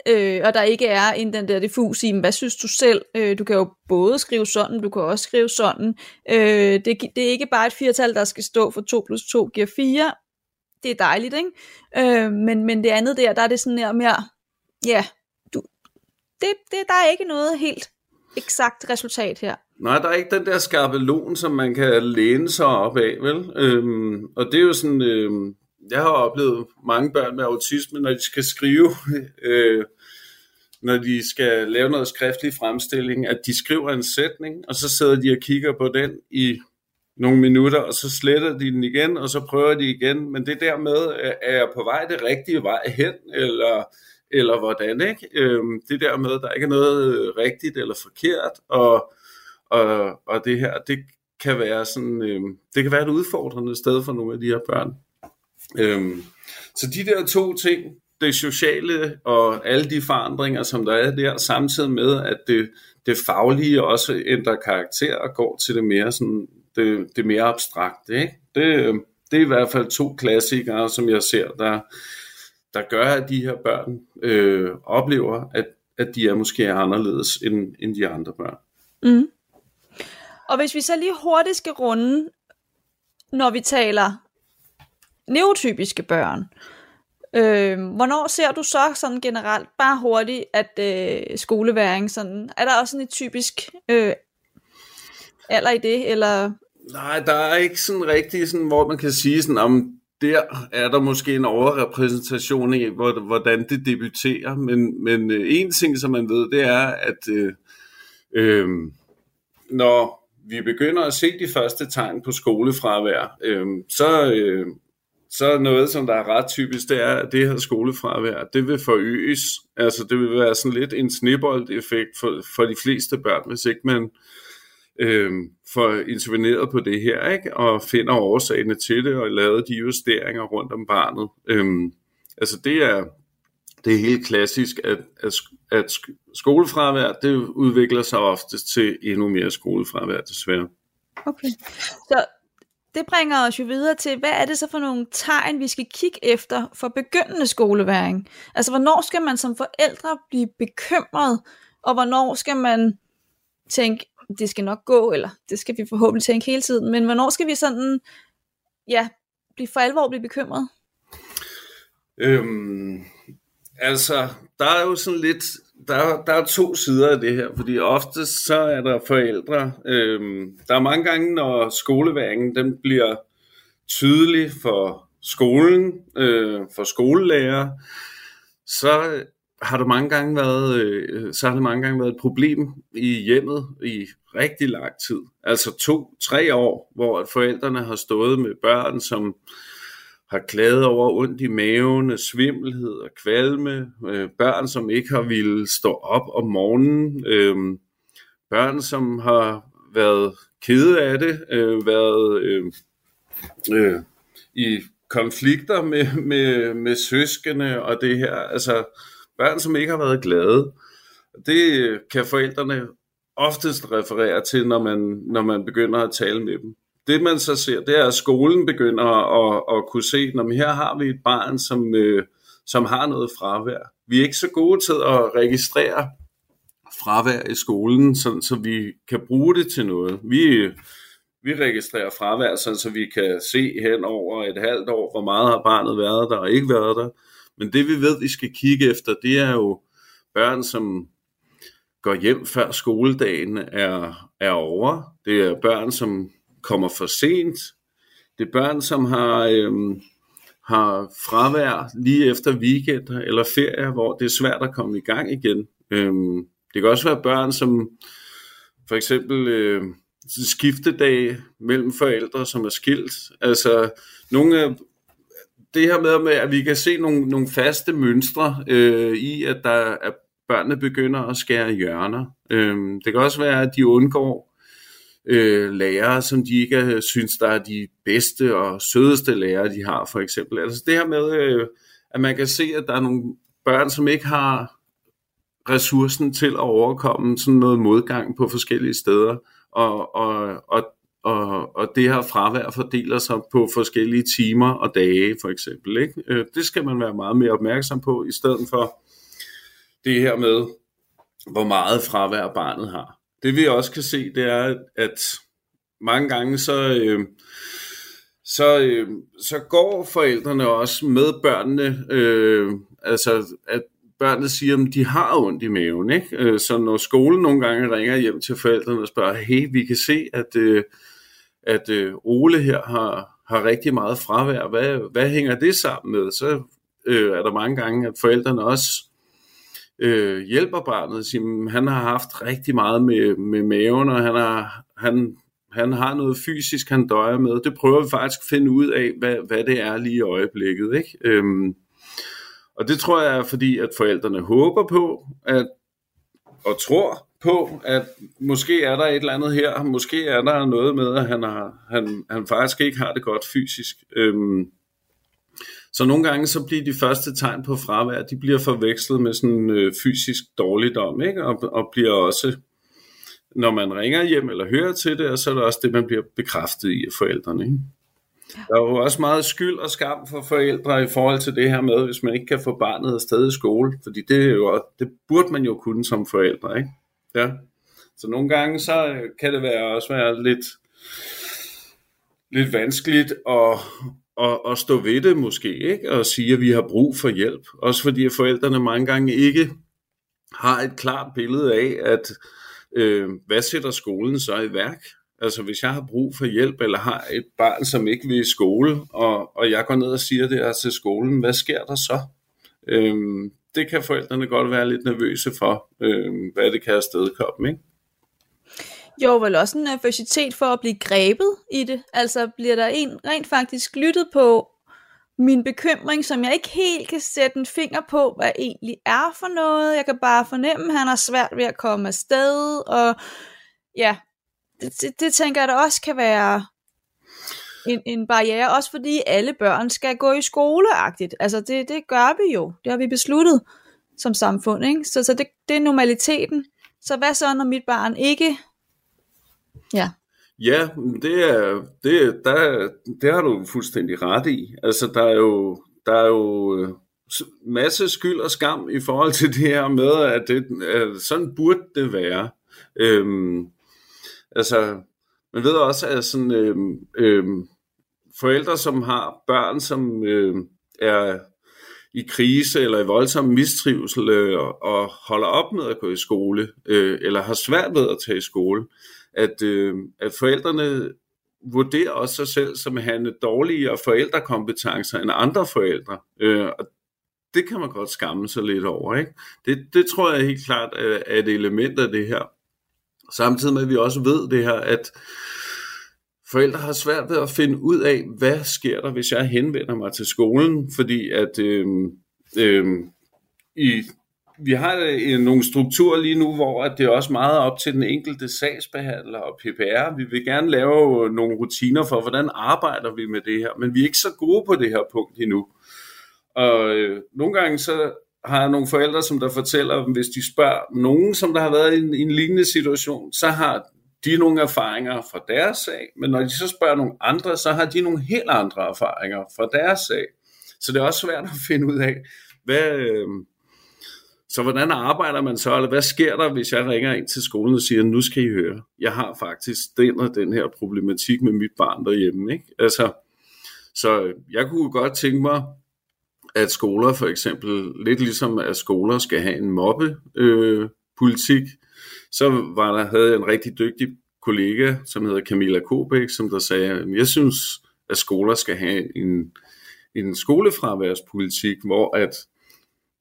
øh, og der ikke er en den der diffus i, hvad synes du selv, øh, du kan jo både skrive sådan, du kan også skrive sådan, øh, det, det er ikke bare et firtal, der skal stå for 2 plus 2 giver 4, det er dejligt, ikke? Øh, men, men det andet der, der er det sådan her mere, ja, du, det, det, der er ikke noget helt eksakt resultat her. Nej, der er ikke den der skabelon, som man kan læne sig op af, vel? Øhm, og det er jo sådan, øhm, jeg har oplevet mange børn med autisme, når de skal skrive, øh, når de skal lave noget skriftlig fremstilling, at de skriver en sætning, og så sidder de og kigger på den i nogle minutter, og så sletter de den igen, og så prøver de igen. Men det der med, øh, er jeg på vej det rigtige vej hen, eller, eller hvordan, ikke? Øhm, det der med, der ikke er noget øh, rigtigt eller forkert, og, og, og det her, det kan være sådan, øhm, det kan være et udfordrende sted for nogle af de her børn. Øhm, så de der to ting, det sociale og alle de forandringer, som der er der, samtidig med, at det, det faglige også ændrer karakter og går til det mere, sådan, det, det mere abstrakte. Ikke? Det, det er i hvert fald to klassikere, som jeg ser, der, der gør, at de her børn øh, oplever, at, at de er måske anderledes end, end de andre børn. Mm. Og hvis vi så lige hurtigt skal runde, når vi taler neurotypiske børn, øh, hvornår ser du så sådan generelt, bare hurtigt, at øh, skoleværing, sådan, er der også sådan et typisk øh, alder i det, eller Nej, der er ikke sådan rigtig, sådan, hvor man kan sige, sådan, om der er der måske en overrepræsentation i, hvor, hvordan det debuterer. Men, men øh, en ting, som man ved, det er, at øh, øh, når vi begynder at se de første tegn på skolefravær, øh, så, øh, så noget, som der er ret typisk, det er, at det her skolefravær, det vil forøges. Altså det vil være sådan lidt en snibboldeffekt for, for de fleste børn, hvis ikke man øh, for interveneret på det her, ikke? og finder årsagerne til det, og lavet de justeringer rundt om barnet. Øh, altså det er, det er helt klassisk, at, at, at skolefravær, det udvikler sig oftest til endnu mere skolefravær, desværre. Okay. Så det bringer os jo videre til, hvad er det så for nogle tegn, vi skal kigge efter for begyndende skoleværing? Altså, hvornår skal man som forældre blive bekymret, og hvornår skal man tænke, det skal nok gå, eller det skal vi forhåbentlig tænke hele tiden, men hvornår skal vi sådan, ja, blive for alvor blive bekymret? Øhm, altså, der er jo sådan lidt, der, der er to sider af det her, fordi ofte så er der forældre, øhm, der er mange gange, når skoleværingen den bliver tydelig for skolen, øh, for skolelærer, så har der mange gange været, øh, så har det mange gange været et problem i hjemmet i rigtig lang tid. Altså to, tre år, hvor forældrene har stået med børn, som har klaget over ondt i maven, svimmelhed og kvalme, øh, børn, som ikke har ville stå op om morgenen, øh, børn, som har været kede af det, øh, været øh, øh, i konflikter med, med, med søskende og det her. Altså børn, som ikke har været glade. Det kan forældrene oftest refererer til, når man, når man begynder at tale med dem. Det man så ser, det er, at skolen begynder at, at kunne se, at her har vi et barn, som, øh, som har noget fravær. Vi er ikke så gode til at registrere fravær i skolen, så, så vi kan bruge det til noget. Vi, vi registrerer fravær, så, så vi kan se hen over et halvt år, hvor meget har barnet været der og ikke været der. Men det vi ved, vi skal kigge efter, det er jo børn, som går hjem før skoledagen er, er over. Det er børn, som kommer for sent. Det er børn, som har, øhm, har fravær lige efter weekender eller ferier, hvor det er svært at komme i gang igen. Øhm, det kan også være børn, som for eksempel øh, skiftedag mellem forældre, som er skilt. Altså, nogle af det her med, at vi kan se nogle, nogle faste mønstre øh, i, at der er børnene begynder at skære hjørner. Øh, det kan også være, at de undgår øh, lærere, som de ikke øh, synes, der er de bedste og sødeste lærere, de har, for eksempel. Altså det her med, øh, at man kan se, at der er nogle børn, som ikke har ressourcen til at overkomme sådan noget modgang på forskellige steder, og, og, og, og, og det her fravær fordeler sig på forskellige timer og dage, for eksempel. Ikke? Øh, det skal man være meget mere opmærksom på, i stedet for det her med, hvor meget fravær barnet har. Det vi også kan se, det er, at mange gange så, øh, så, øh, så går forældrene også med børnene, øh, altså at børnene siger, at de har ondt i maven. Ikke? Øh, så når skolen nogle gange ringer hjem til forældrene og spørger, hey, vi kan se, at, øh, at øh, Ole her har, har rigtig meget fravær. Hvad, hvad hænger det sammen med? Så øh, er der mange gange, at forældrene også øh, hjælper barnet. Siger, han har haft rigtig meget med, med maven, og han har, han, han har noget fysisk, han døjer med. Det prøver vi faktisk at finde ud af, hvad, hvad det er lige i øjeblikket. Ikke? Øhm, og det tror jeg er fordi, at forældrene håber på, at, og tror på, at måske er der et eller andet her, måske er der noget med, at han, har, han, han faktisk ikke har det godt fysisk. Øhm, så nogle gange så bliver de første tegn på fravær, de bliver forvekslet med sådan øh, fysisk dårligdom, ikke? Og, og bliver også, når man ringer hjem eller hører til det, og så er det også det, man bliver bekræftet i af forældrene. Ikke? Der er jo også meget skyld og skam for forældre i forhold til det her med, hvis man ikke kan få barnet afsted i skole, fordi det, er jo, det burde man jo kunne som forældre, ikke? Ja. Så nogle gange så øh, kan det være også være lidt, lidt vanskeligt at, og, og stå ved det måske, ikke? og sige, at vi har brug for hjælp. Også fordi forældrene mange gange ikke har et klart billede af, at øh, hvad sætter skolen så i værk? Altså hvis jeg har brug for hjælp, eller har et barn, som ikke vil i skole, og, og jeg går ned og siger det her til skolen, hvad sker der så? Øhm, det kan forældrene godt være lidt nervøse for, øhm, hvad det kan afstedkomme, ikke? Jo, vel også en nervøsitet for at blive grebet i det. Altså bliver der en rent faktisk lyttet på min bekymring, som jeg ikke helt kan sætte en finger på, hvad egentlig er for noget. Jeg kan bare fornemme, at han har svært ved at komme afsted, og ja, det, det, det tænker jeg da også kan være en, en barriere, også fordi alle børn skal gå i skoleagtigt. Altså det, det gør vi jo, det har vi besluttet som samfund, ikke? Så, så det, det er normaliteten. Så hvad så, når mit barn ikke... Ja. Ja, det er, det, der, det har du fuldstændig ret i. Altså, der er jo, der er jo øh, masse skyld og skam i forhold til det her med, at det, at sådan burde det være. Øhm, Altså, man ved også, at sådan, øhm, øhm, forældre, som har børn, som øhm, er i krise eller i voldsom mistrivsel øh, og holder op med at gå i skole, øh, eller har svært ved at tage i skole, at, øh, at forældrene vurderer også sig selv som havende dårligere forældrekompetencer end andre forældre. Øh, og det kan man godt skamme sig lidt over. Ikke? Det, det tror jeg helt klart øh, er et element af det her. Samtidig med, at vi også ved det her, at forældre har svært ved at finde ud af, hvad sker der, hvis jeg henvender mig til skolen, fordi at øh, øh, i, vi har øh, nogle strukturer lige nu, hvor at det er også meget op til den enkelte sagsbehandler og PPR. Vi vil gerne lave øh, nogle rutiner for, hvordan arbejder vi med det her, men vi er ikke så gode på det her punkt endnu. Og øh, nogle gange så har jeg nogle forældre, som der fortæller, hvis de spørger nogen, som der har været i en, i en lignende situation, så har de nogle erfaringer fra deres sag, men når de så spørger nogle andre, så har de nogle helt andre erfaringer fra deres sag. Så det er også svært at finde ud af, hvad, øh, så hvordan arbejder man så, eller hvad sker der, hvis jeg ringer ind til skolen og siger, nu skal I høre, jeg har faktisk den og den her problematik med mit barn derhjemme. Ikke? Altså, så øh, jeg kunne godt tænke mig, at skoler for eksempel, lidt ligesom at skoler skal have en mobbe øh, politik, så var der, havde jeg en rigtig dygtig kollega, som hedder Camilla Kobæk, som der sagde, at jeg synes, at skoler skal have en, en skolefraværspolitik, hvor at,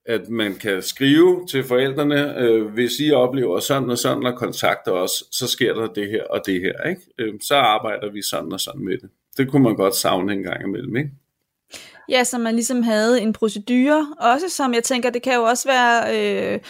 at man kan skrive til forældrene, øh, hvis I oplever sådan og sådan og kontakter os, så sker der det her og det her. Ikke? Øh, så arbejder vi sådan og sådan med det. Det kunne man godt savne en gang imellem. Ikke? Ja, så man ligesom havde en procedure, også som jeg tænker, det kan jo også være øh,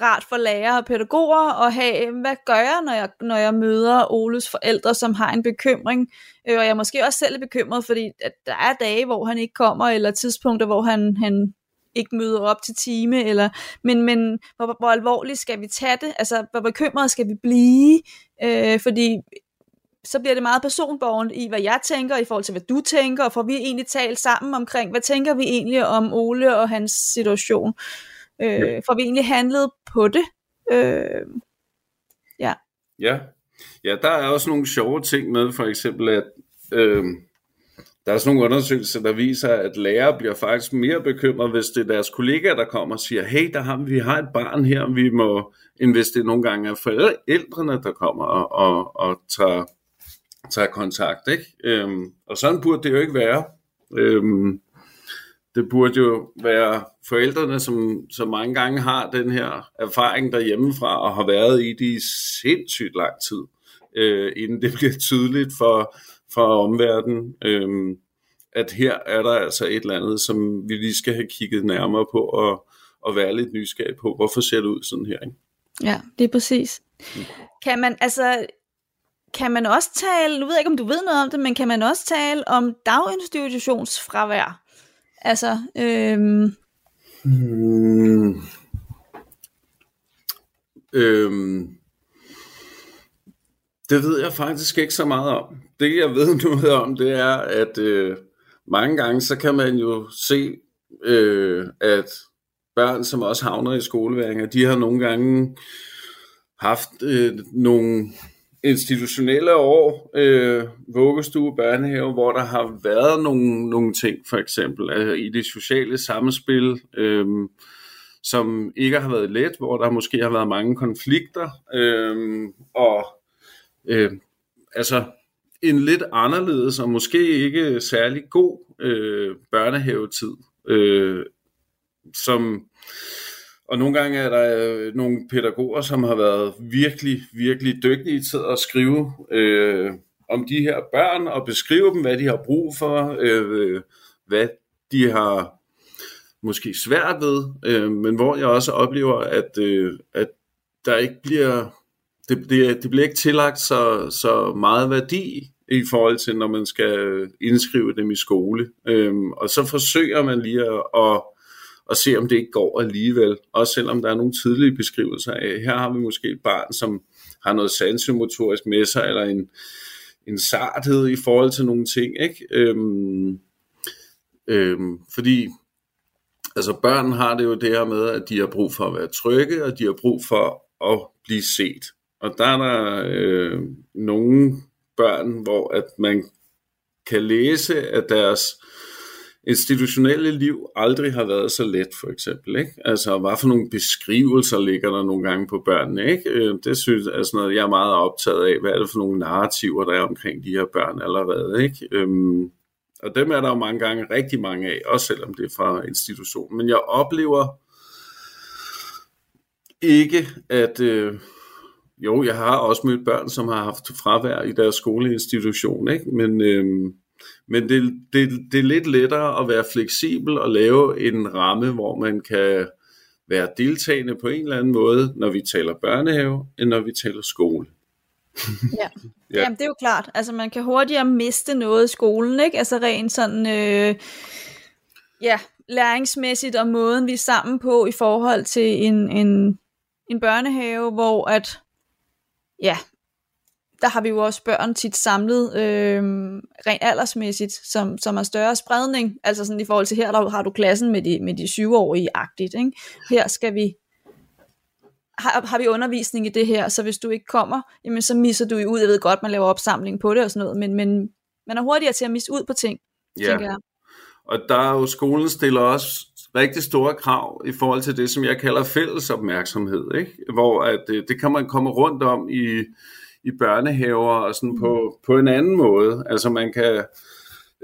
rart for lærere og pædagoger at have, hvad gør jeg, når jeg, når jeg møder Oles forældre, som har en bekymring, øh, og jeg er måske også selv bekymret, fordi at der er dage, hvor han ikke kommer, eller tidspunkter, hvor han, han ikke møder op til time, eller, men, men hvor, hvor alvorligt skal vi tage det, altså hvor bekymret skal vi blive, øh, fordi så bliver det meget personborgen i, hvad jeg tænker i forhold til, hvad du tænker, og får vi egentlig talt sammen omkring, hvad tænker vi egentlig om Ole og hans situation? Øh, ja. Får vi egentlig handlet på det? Øh, ja. Ja. Ja, der er også nogle sjove ting med, for eksempel at øh, der er sådan nogle undersøgelser, der viser, at lærere bliver faktisk mere bekymret, hvis det er deres kollegaer, der kommer og siger, hey, der har, vi har et barn her, vi må, end hvis det nogle gange er forældrene, der kommer og, og, og tager tager kontakt. Ikke? Øhm, og sådan burde det jo ikke være. Øhm, det burde jo være forældrene, som, som mange gange har den her erfaring derhjemmefra og har været i det i sindssygt lang tid, øh, inden det bliver tydeligt for, for omverdenen, øh, at her er der altså et eller andet, som vi lige skal have kigget nærmere på og, og være lidt nysgerrig på, hvorfor ser det ud sådan her. Ikke? Ja, det er præcis. Kan man, altså, kan man også tale, nu ved jeg ikke, om du ved noget om det, men kan man også tale om daginstitutionsfravær? Altså, øhm... Hmm. Øhm. Det ved jeg faktisk ikke så meget om. Det jeg ved noget om, det er, at øh, mange gange, så kan man jo se, øh, at børn, som også havner i skoleværinger, de har nogle gange haft øh, nogle institutionelle år, øh, vuggestue, børnehave, hvor der har været nogle, nogle ting, for eksempel altså i det sociale samspil, øh, som ikke har været let, hvor der måske har været mange konflikter, øh, og øh, altså en lidt anderledes og måske ikke særlig god øh, børnehavetid, øh, som og nogle gange er der øh, nogle pædagoger, som har været virkelig, virkelig dygtige til at skrive øh, om de her børn og beskrive dem, hvad de har brug for, øh, hvad de har måske svært ved, øh, men hvor jeg også oplever, at, øh, at der ikke bliver, det, det, det bliver ikke tillagt så, så meget værdi i forhold til, når man skal indskrive dem i skole. Øhm, og så forsøger man lige at, at at se om det ikke går alligevel. Også selvom der er nogle tidlige beskrivelser af, her har vi måske et barn, som har noget sansemotorisk med sig, eller en, en sarthed i forhold til nogle ting. Ikke? Øhm, øhm, fordi altså børn har det jo det her med, at de har brug for at være trygge, og de har brug for at blive set. Og der er der øh, nogle børn, hvor at man kan læse, at deres institutionelle liv aldrig har været så let, for eksempel. Ikke? Altså, hvad for nogle beskrivelser ligger der nogle gange på børnene? Ikke? Øh, det synes er sådan noget, jeg er meget optaget af. Hvad er det for nogle narrativer, der er omkring de her børn allerede? Ikke? Øhm, Og dem er der jo mange gange rigtig mange af, også selvom det er fra institutionen. Men jeg oplever ikke, at... Øh, jo, jeg har også mødt børn, som har haft fravær i deres skoleinstitution, ikke? men, øh, men det, det, det er lidt lettere at være fleksibel og lave en ramme, hvor man kan være deltagende på en eller anden måde, når vi taler børnehave, end når vi taler skole. ja. ja. Jamen, det er jo klart. Altså, man kan hurtigere miste noget i skolen, ikke? Altså, rent sådan, øh, ja, læringsmæssigt og måden, vi er sammen på i forhold til en, en, en børnehave, hvor at, ja, der har vi jo også børn tit samlet øh, rent aldersmæssigt, som, som har større spredning. Altså sådan i forhold til her, der har du klassen med de, med de syvårige-agtigt. Ikke? Her skal vi har, har vi undervisning i det her, så hvis du ikke kommer, jamen så misser du jo ud. Jeg ved godt, man laver opsamling på det og sådan noget, men, men man er hurtigere til at misse ud på ting, ja. tænker jeg. Og der er jo, skolen stiller også rigtig store krav i forhold til det, som jeg kalder fælles opmærksomhed, ikke? hvor at, det, det kan man komme rundt om i, i børnehaver og sådan på, på en anden måde. Altså man kan,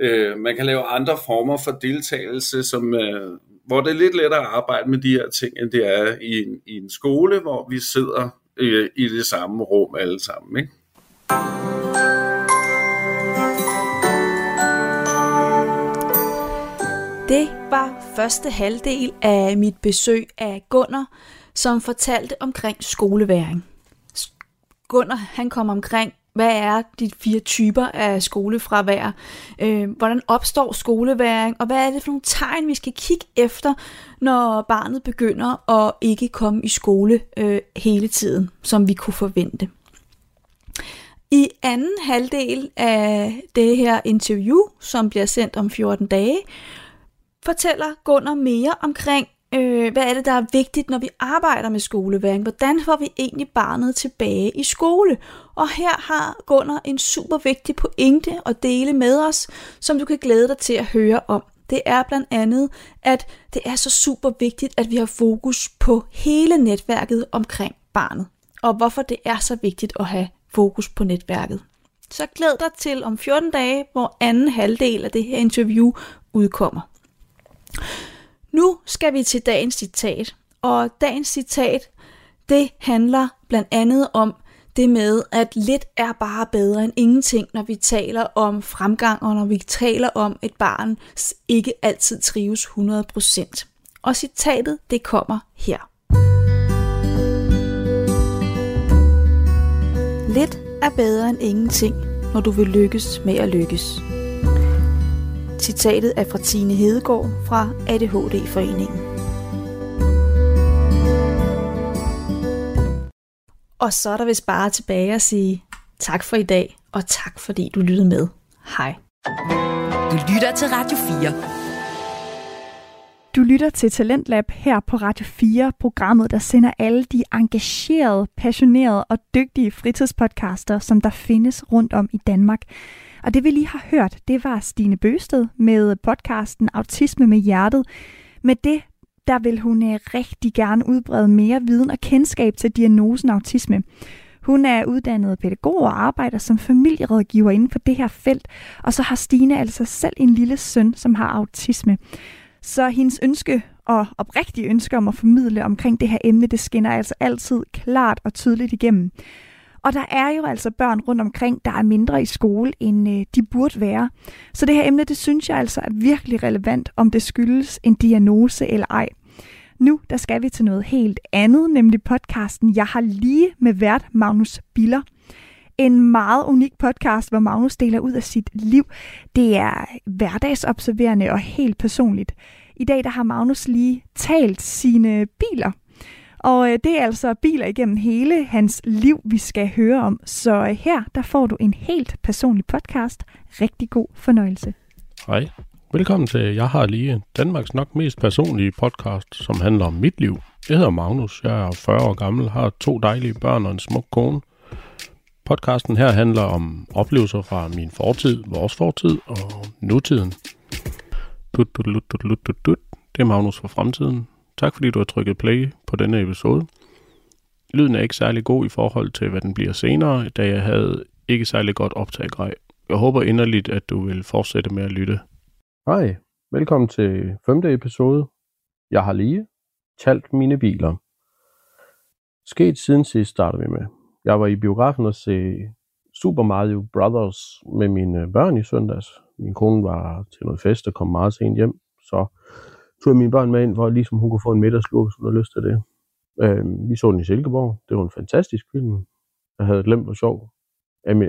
øh, man kan lave andre former for deltagelse, som, øh, hvor det er lidt lettere at arbejde med de her ting, end det er i en, i en skole, hvor vi sidder øh, i det samme rum alle sammen. Ikke? Det var første halvdel af mit besøg af Gunnar, som fortalte omkring skoleværing. Gunnar, han kom omkring, hvad er de fire typer af skolefravær? Øh, hvordan opstår skoleværing? Og hvad er det for nogle tegn, vi skal kigge efter, når barnet begynder at ikke komme i skole øh, hele tiden, som vi kunne forvente? I anden halvdel af det her interview, som bliver sendt om 14 dage, fortæller Gunnar mere omkring, øh, hvad er det, der er vigtigt, når vi arbejder med skoleværing? Hvordan får vi egentlig barnet tilbage i skole? Og her har Gunnar en super vigtig pointe at dele med os, som du kan glæde dig til at høre om. Det er blandt andet, at det er så super vigtigt, at vi har fokus på hele netværket omkring barnet. Og hvorfor det er så vigtigt at have fokus på netværket. Så glæd dig til om 14 dage, hvor anden halvdel af det her interview udkommer. Nu skal vi til dagens citat, og dagens citat, det handler blandt andet om det med, at lidt er bare bedre end ingenting, når vi taler om fremgang, og når vi taler om et barn ikke altid trives 100%. Og citatet, det kommer her. Lidt er bedre end ingenting, når du vil lykkes med at lykkes. Citatet er fra Tine Hedegaard fra ADHD-foreningen. Og så er der vist bare tilbage at sige tak for i dag, og tak fordi du lyttede med. Hej. Du lytter til Radio 4. Du lytter til Talentlab her på Radio 4, programmet, der sender alle de engagerede, passionerede og dygtige fritidspodcaster, som der findes rundt om i Danmark. Og det vi lige har hørt, det var Stine Bøsted med podcasten Autisme med hjertet. Med det, der vil hun øh, rigtig gerne udbrede mere viden og kendskab til diagnosen autisme. Hun er uddannet pædagog og arbejder som familierådgiver inden for det her felt. Og så har Stine altså selv en lille søn, som har autisme. Så hendes ønske og oprigtige ønske om at formidle omkring det her emne, det skinner altså altid klart og tydeligt igennem. Og der er jo altså børn rundt omkring, der er mindre i skole, end øh, de burde være. Så det her emne, det synes jeg altså er virkelig relevant, om det skyldes en diagnose eller ej. Nu der skal vi til noget helt andet, nemlig podcasten Jeg har lige med vært Magnus Biller. En meget unik podcast, hvor Magnus deler ud af sit liv. Det er hverdagsobserverende og helt personligt. I dag der har Magnus lige talt sine biler og øh, det er altså biler igennem hele hans liv, vi skal høre om. Så øh, her, der får du en helt personlig podcast. Rigtig god fornøjelse. Hej. Velkommen til Jeg har lige Danmarks nok mest personlige podcast, som handler om mit liv. Jeg hedder Magnus, jeg er 40 år gammel, har to dejlige børn og en smuk kone. Podcasten her handler om oplevelser fra min fortid, vores fortid og nutiden. Det er Magnus fra fremtiden. Tak fordi du har trykket play på denne episode. Lyden er ikke særlig god i forhold til, hvad den bliver senere, da jeg havde ikke særlig godt optagegrej. Jeg håber inderligt, at du vil fortsætte med at lytte. Hej, velkommen til femte episode. Jeg har lige talt mine biler. Sket siden sidst starter vi med. Jeg var i biografen og se Super Mario Brothers med mine børn i søndags. Min kone var til noget fest og kom meget sent hjem, så tog jeg mine børn med ind, for ligesom hun kunne få en middagslur, hvis hun havde lyst til det. Øh, vi så den i Silkeborg. Det var en fantastisk film. Jeg havde glemt, hvor sjov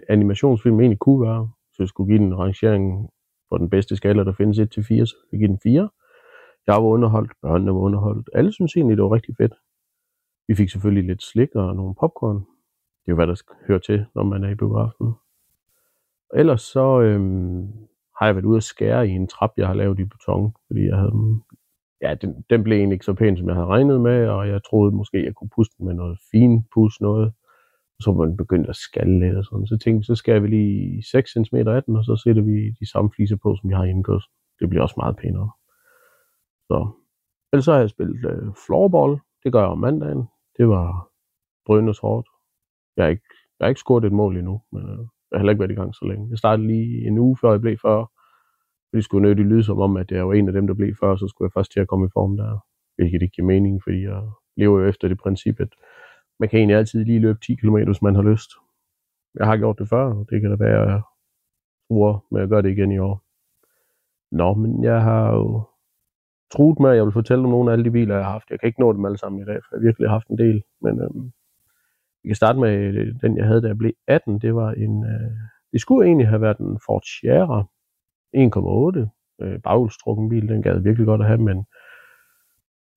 animationsfilm egentlig kunne være. Så jeg skulle give den en rangering på den bedste skala, der findes 1-4, så jeg give den 4. Jeg var underholdt, børnene var underholdt. Alle synes egentlig, det var rigtig fedt. Vi fik selvfølgelig lidt slik og nogle popcorn. Det er jo, hvad der hører til, når man er i biografen. Ellers så øhm, har jeg været ude at skære i en trap, jeg har lavet i beton, fordi jeg havde ja, den, den blev egentlig ikke så pæn, som jeg havde regnet med, og jeg troede måske, jeg kunne puste den med noget fin pus noget. Og så var den begyndt at skalle lidt og sådan. Så tænkte jeg, så skal vi lige 6 cm af den, og så sætter vi de samme fliser på, som jeg har indgået. Det bliver også meget pænere. Så. Ellers så har jeg spillet øh, floorball. Det gør jeg om mandagen. Det var drønnes hårdt. Jeg har ikke, jeg har ikke scoret et mål endnu, men øh, jeg har heller ikke været i gang så længe. Jeg startede lige en uge før jeg blev 40. Det skulle nødigt lyde som om, at jeg var en af dem, der blev før, så skulle jeg først til at komme i form der. Hvilket ikke giver mening, fordi jeg lever jo efter det princip, at man kan egentlig altid lige løbe 10 km, hvis man har lyst. Jeg har gjort det før, og det kan da være, at jeg tror med at gøre det igen i år. Nå, men jeg har jo truet med, at jeg vil fortælle om nogle af alle de biler, jeg har haft. Jeg kan ikke nå dem alle sammen i dag, for jeg har virkelig haft en del. Men øhm, vi kan starte med øh, den, jeg havde, da jeg blev 18. Det var en... Øh, det skulle egentlig have været en Ford Sierra 1,8 øh, baghjulstrukken bil. Den gad virkelig godt at have, men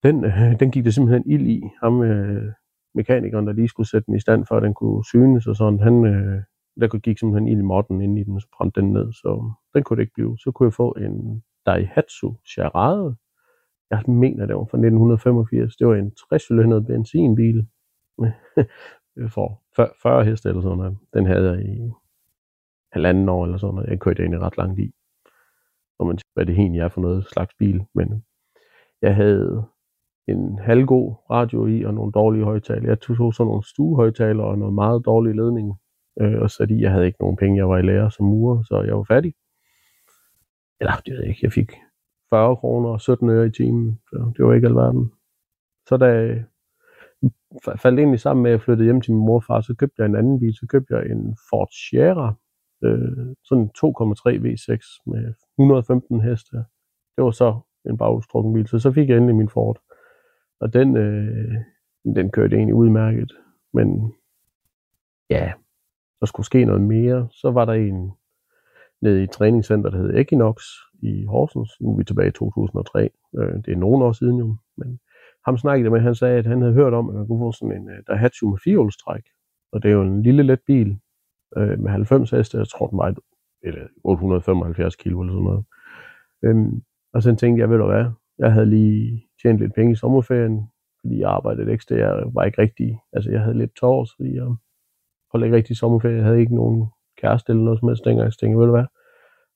den, øh, den gik der simpelthen ild i. Ham, øh, mekanikeren, der lige skulle sætte den i stand, for at den kunne synes og sådan, han, øh, der gik simpelthen ild i modden ind i den, så brændte den ned, så den kunne det ikke blive. Så kunne jeg få en Daihatsu Charade. Jeg mener, det var fra 1985. Det var en 60 benzinbil for 40 heste eller sådan noget. Den havde jeg i halvanden år eller sådan noget. Jeg kørte egentlig ret langt i. Når man hvad det egentlig er for noget slags bil. Men jeg havde en halvgod radio i og nogle dårlige højtaler. Jeg tog sådan nogle stuehøjtaler og noget meget dårlig ledning. Øh, og så jeg havde ikke nogen penge. Jeg var i lærer som murer, så jeg var fattig. Eller det ved jeg ikke. Jeg fik 40 kroner og 17 øre i timen. Så det var ikke alverden. Så da jeg faldt egentlig sammen med, at jeg flyttede hjem til min morfar, så købte jeg en anden bil. Så købte jeg en Ford Sierra. Øh, sådan en 2,3 V6 med 115 heste. Det var så en bagudstrukken bil. Så så fik jeg endelig min Ford. Og den, øh, den kørte egentlig udmærket. Men ja, der skulle ske noget mere. Så var der en nede i træningscenter, der hed Equinox i Horsens. Nu er vi tilbage i 2003. Øh, det er nogle år siden jo. Men ham snakkede med, han sagde, at han havde hørt om, at man kunne få sådan en øh, uh, Daihatsu med firehjulstræk. Og det er jo en lille let bil øh, med 90 heste. Jeg tror, den var et, eller 875 kilo eller sådan noget. Øhm, og så tænkte jeg, ved du hvad, jeg havde lige tjent lidt penge i sommerferien, fordi jeg arbejdede ekstra. Jeg var ikke rigtig, altså jeg havde lidt tårs, fordi jeg holdt ikke rigtig sommerferie. Jeg havde ikke nogen kæreste eller noget som helst dengang. Så tænkte, ved du hvad,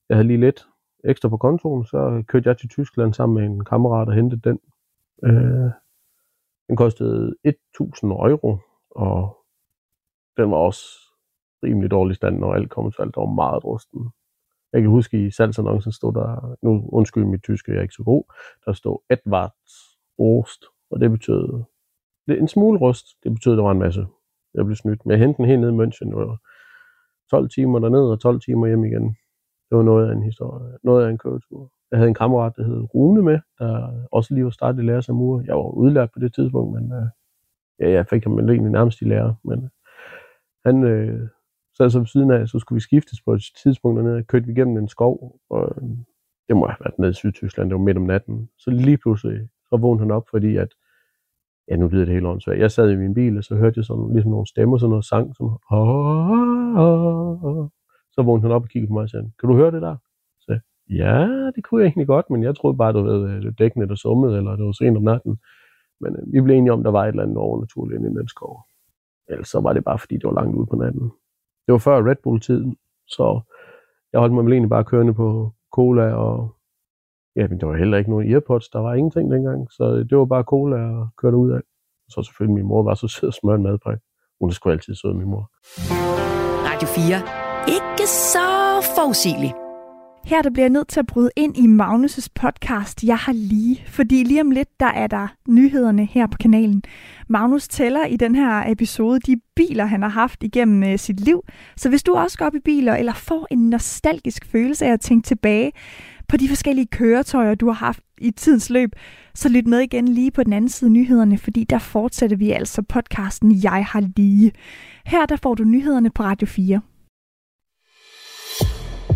jeg havde lige lidt ekstra på kontoen, så kørte jeg til Tyskland sammen med en kammerat og hentede den. Øh, den kostede 1000 euro, og den var også rimelig dårlig stand, når alt kom til alt. Der var meget rusten. Jeg kan huske, i salgsannoncen stod der, nu undskyld mit tyske, jeg er ikke så god, der stod Edward Rost, og det betød det en smule rust, det betød, der var en masse. Jeg blev snydt. Men jeg hentede den helt ned i München, og 12 timer derned og 12 timer hjem igen. Det var noget af en historie, noget af en køretur. Jeg havde en kammerat, der hed Rune med, der også lige var startet i lære som mur. Jeg var udlært på det tidspunkt, men øh, ja, jeg fik ham egentlig nærmest i lære. Men øh, han øh, sad så ved siden af, så skulle vi skiftes på et tidspunkt dernede. Kørte vi igennem en skov, og øhm, det må have været nede i Sydtyskland, det var midt om natten. Så lige pludselig, så vågnede han op, fordi at, ja, nu lyder det helt åndssvagt. Jeg sad i min bil, og så hørte jeg sådan, ligesom nogle stemmer, sådan noget sang, som, så vågnede han op og kiggede på mig og sagde, kan du høre det der? Så ja, det kunne jeg egentlig godt, men jeg troede bare, du ved, øh, det var dækkende, der summede, eller det var sent om natten. Men øh, vi blev enige om, der var et eller andet overnaturligt inde i den skov. Ellers så var det bare, fordi det var langt ude på natten. Det var før Red Bull-tiden, så jeg holdt mig vel egentlig bare kørende på cola og ja, men der var heller ikke nogen earpods, der var ingenting dengang, så det var bare cola og kørte ud af. Så selvfølgelig min mor var så sød og smør en madpakke. Hun er sgu altid sød, min mor. Radio 4. Ikke så forudsigelig. Her der bliver jeg nødt til at bryde ind i Magnus' podcast Jeg har lige, fordi lige om lidt der er der nyhederne her på kanalen. Magnus tæller i den her episode de biler, han har haft igennem øh, sit liv. Så hvis du også går op i biler, eller får en nostalgisk følelse af at tænke tilbage på de forskellige køretøjer, du har haft i tidens løb, så lyt med igen lige på den anden side af nyhederne, fordi der fortsætter vi altså podcasten Jeg har lige. Her der får du nyhederne på Radio 4.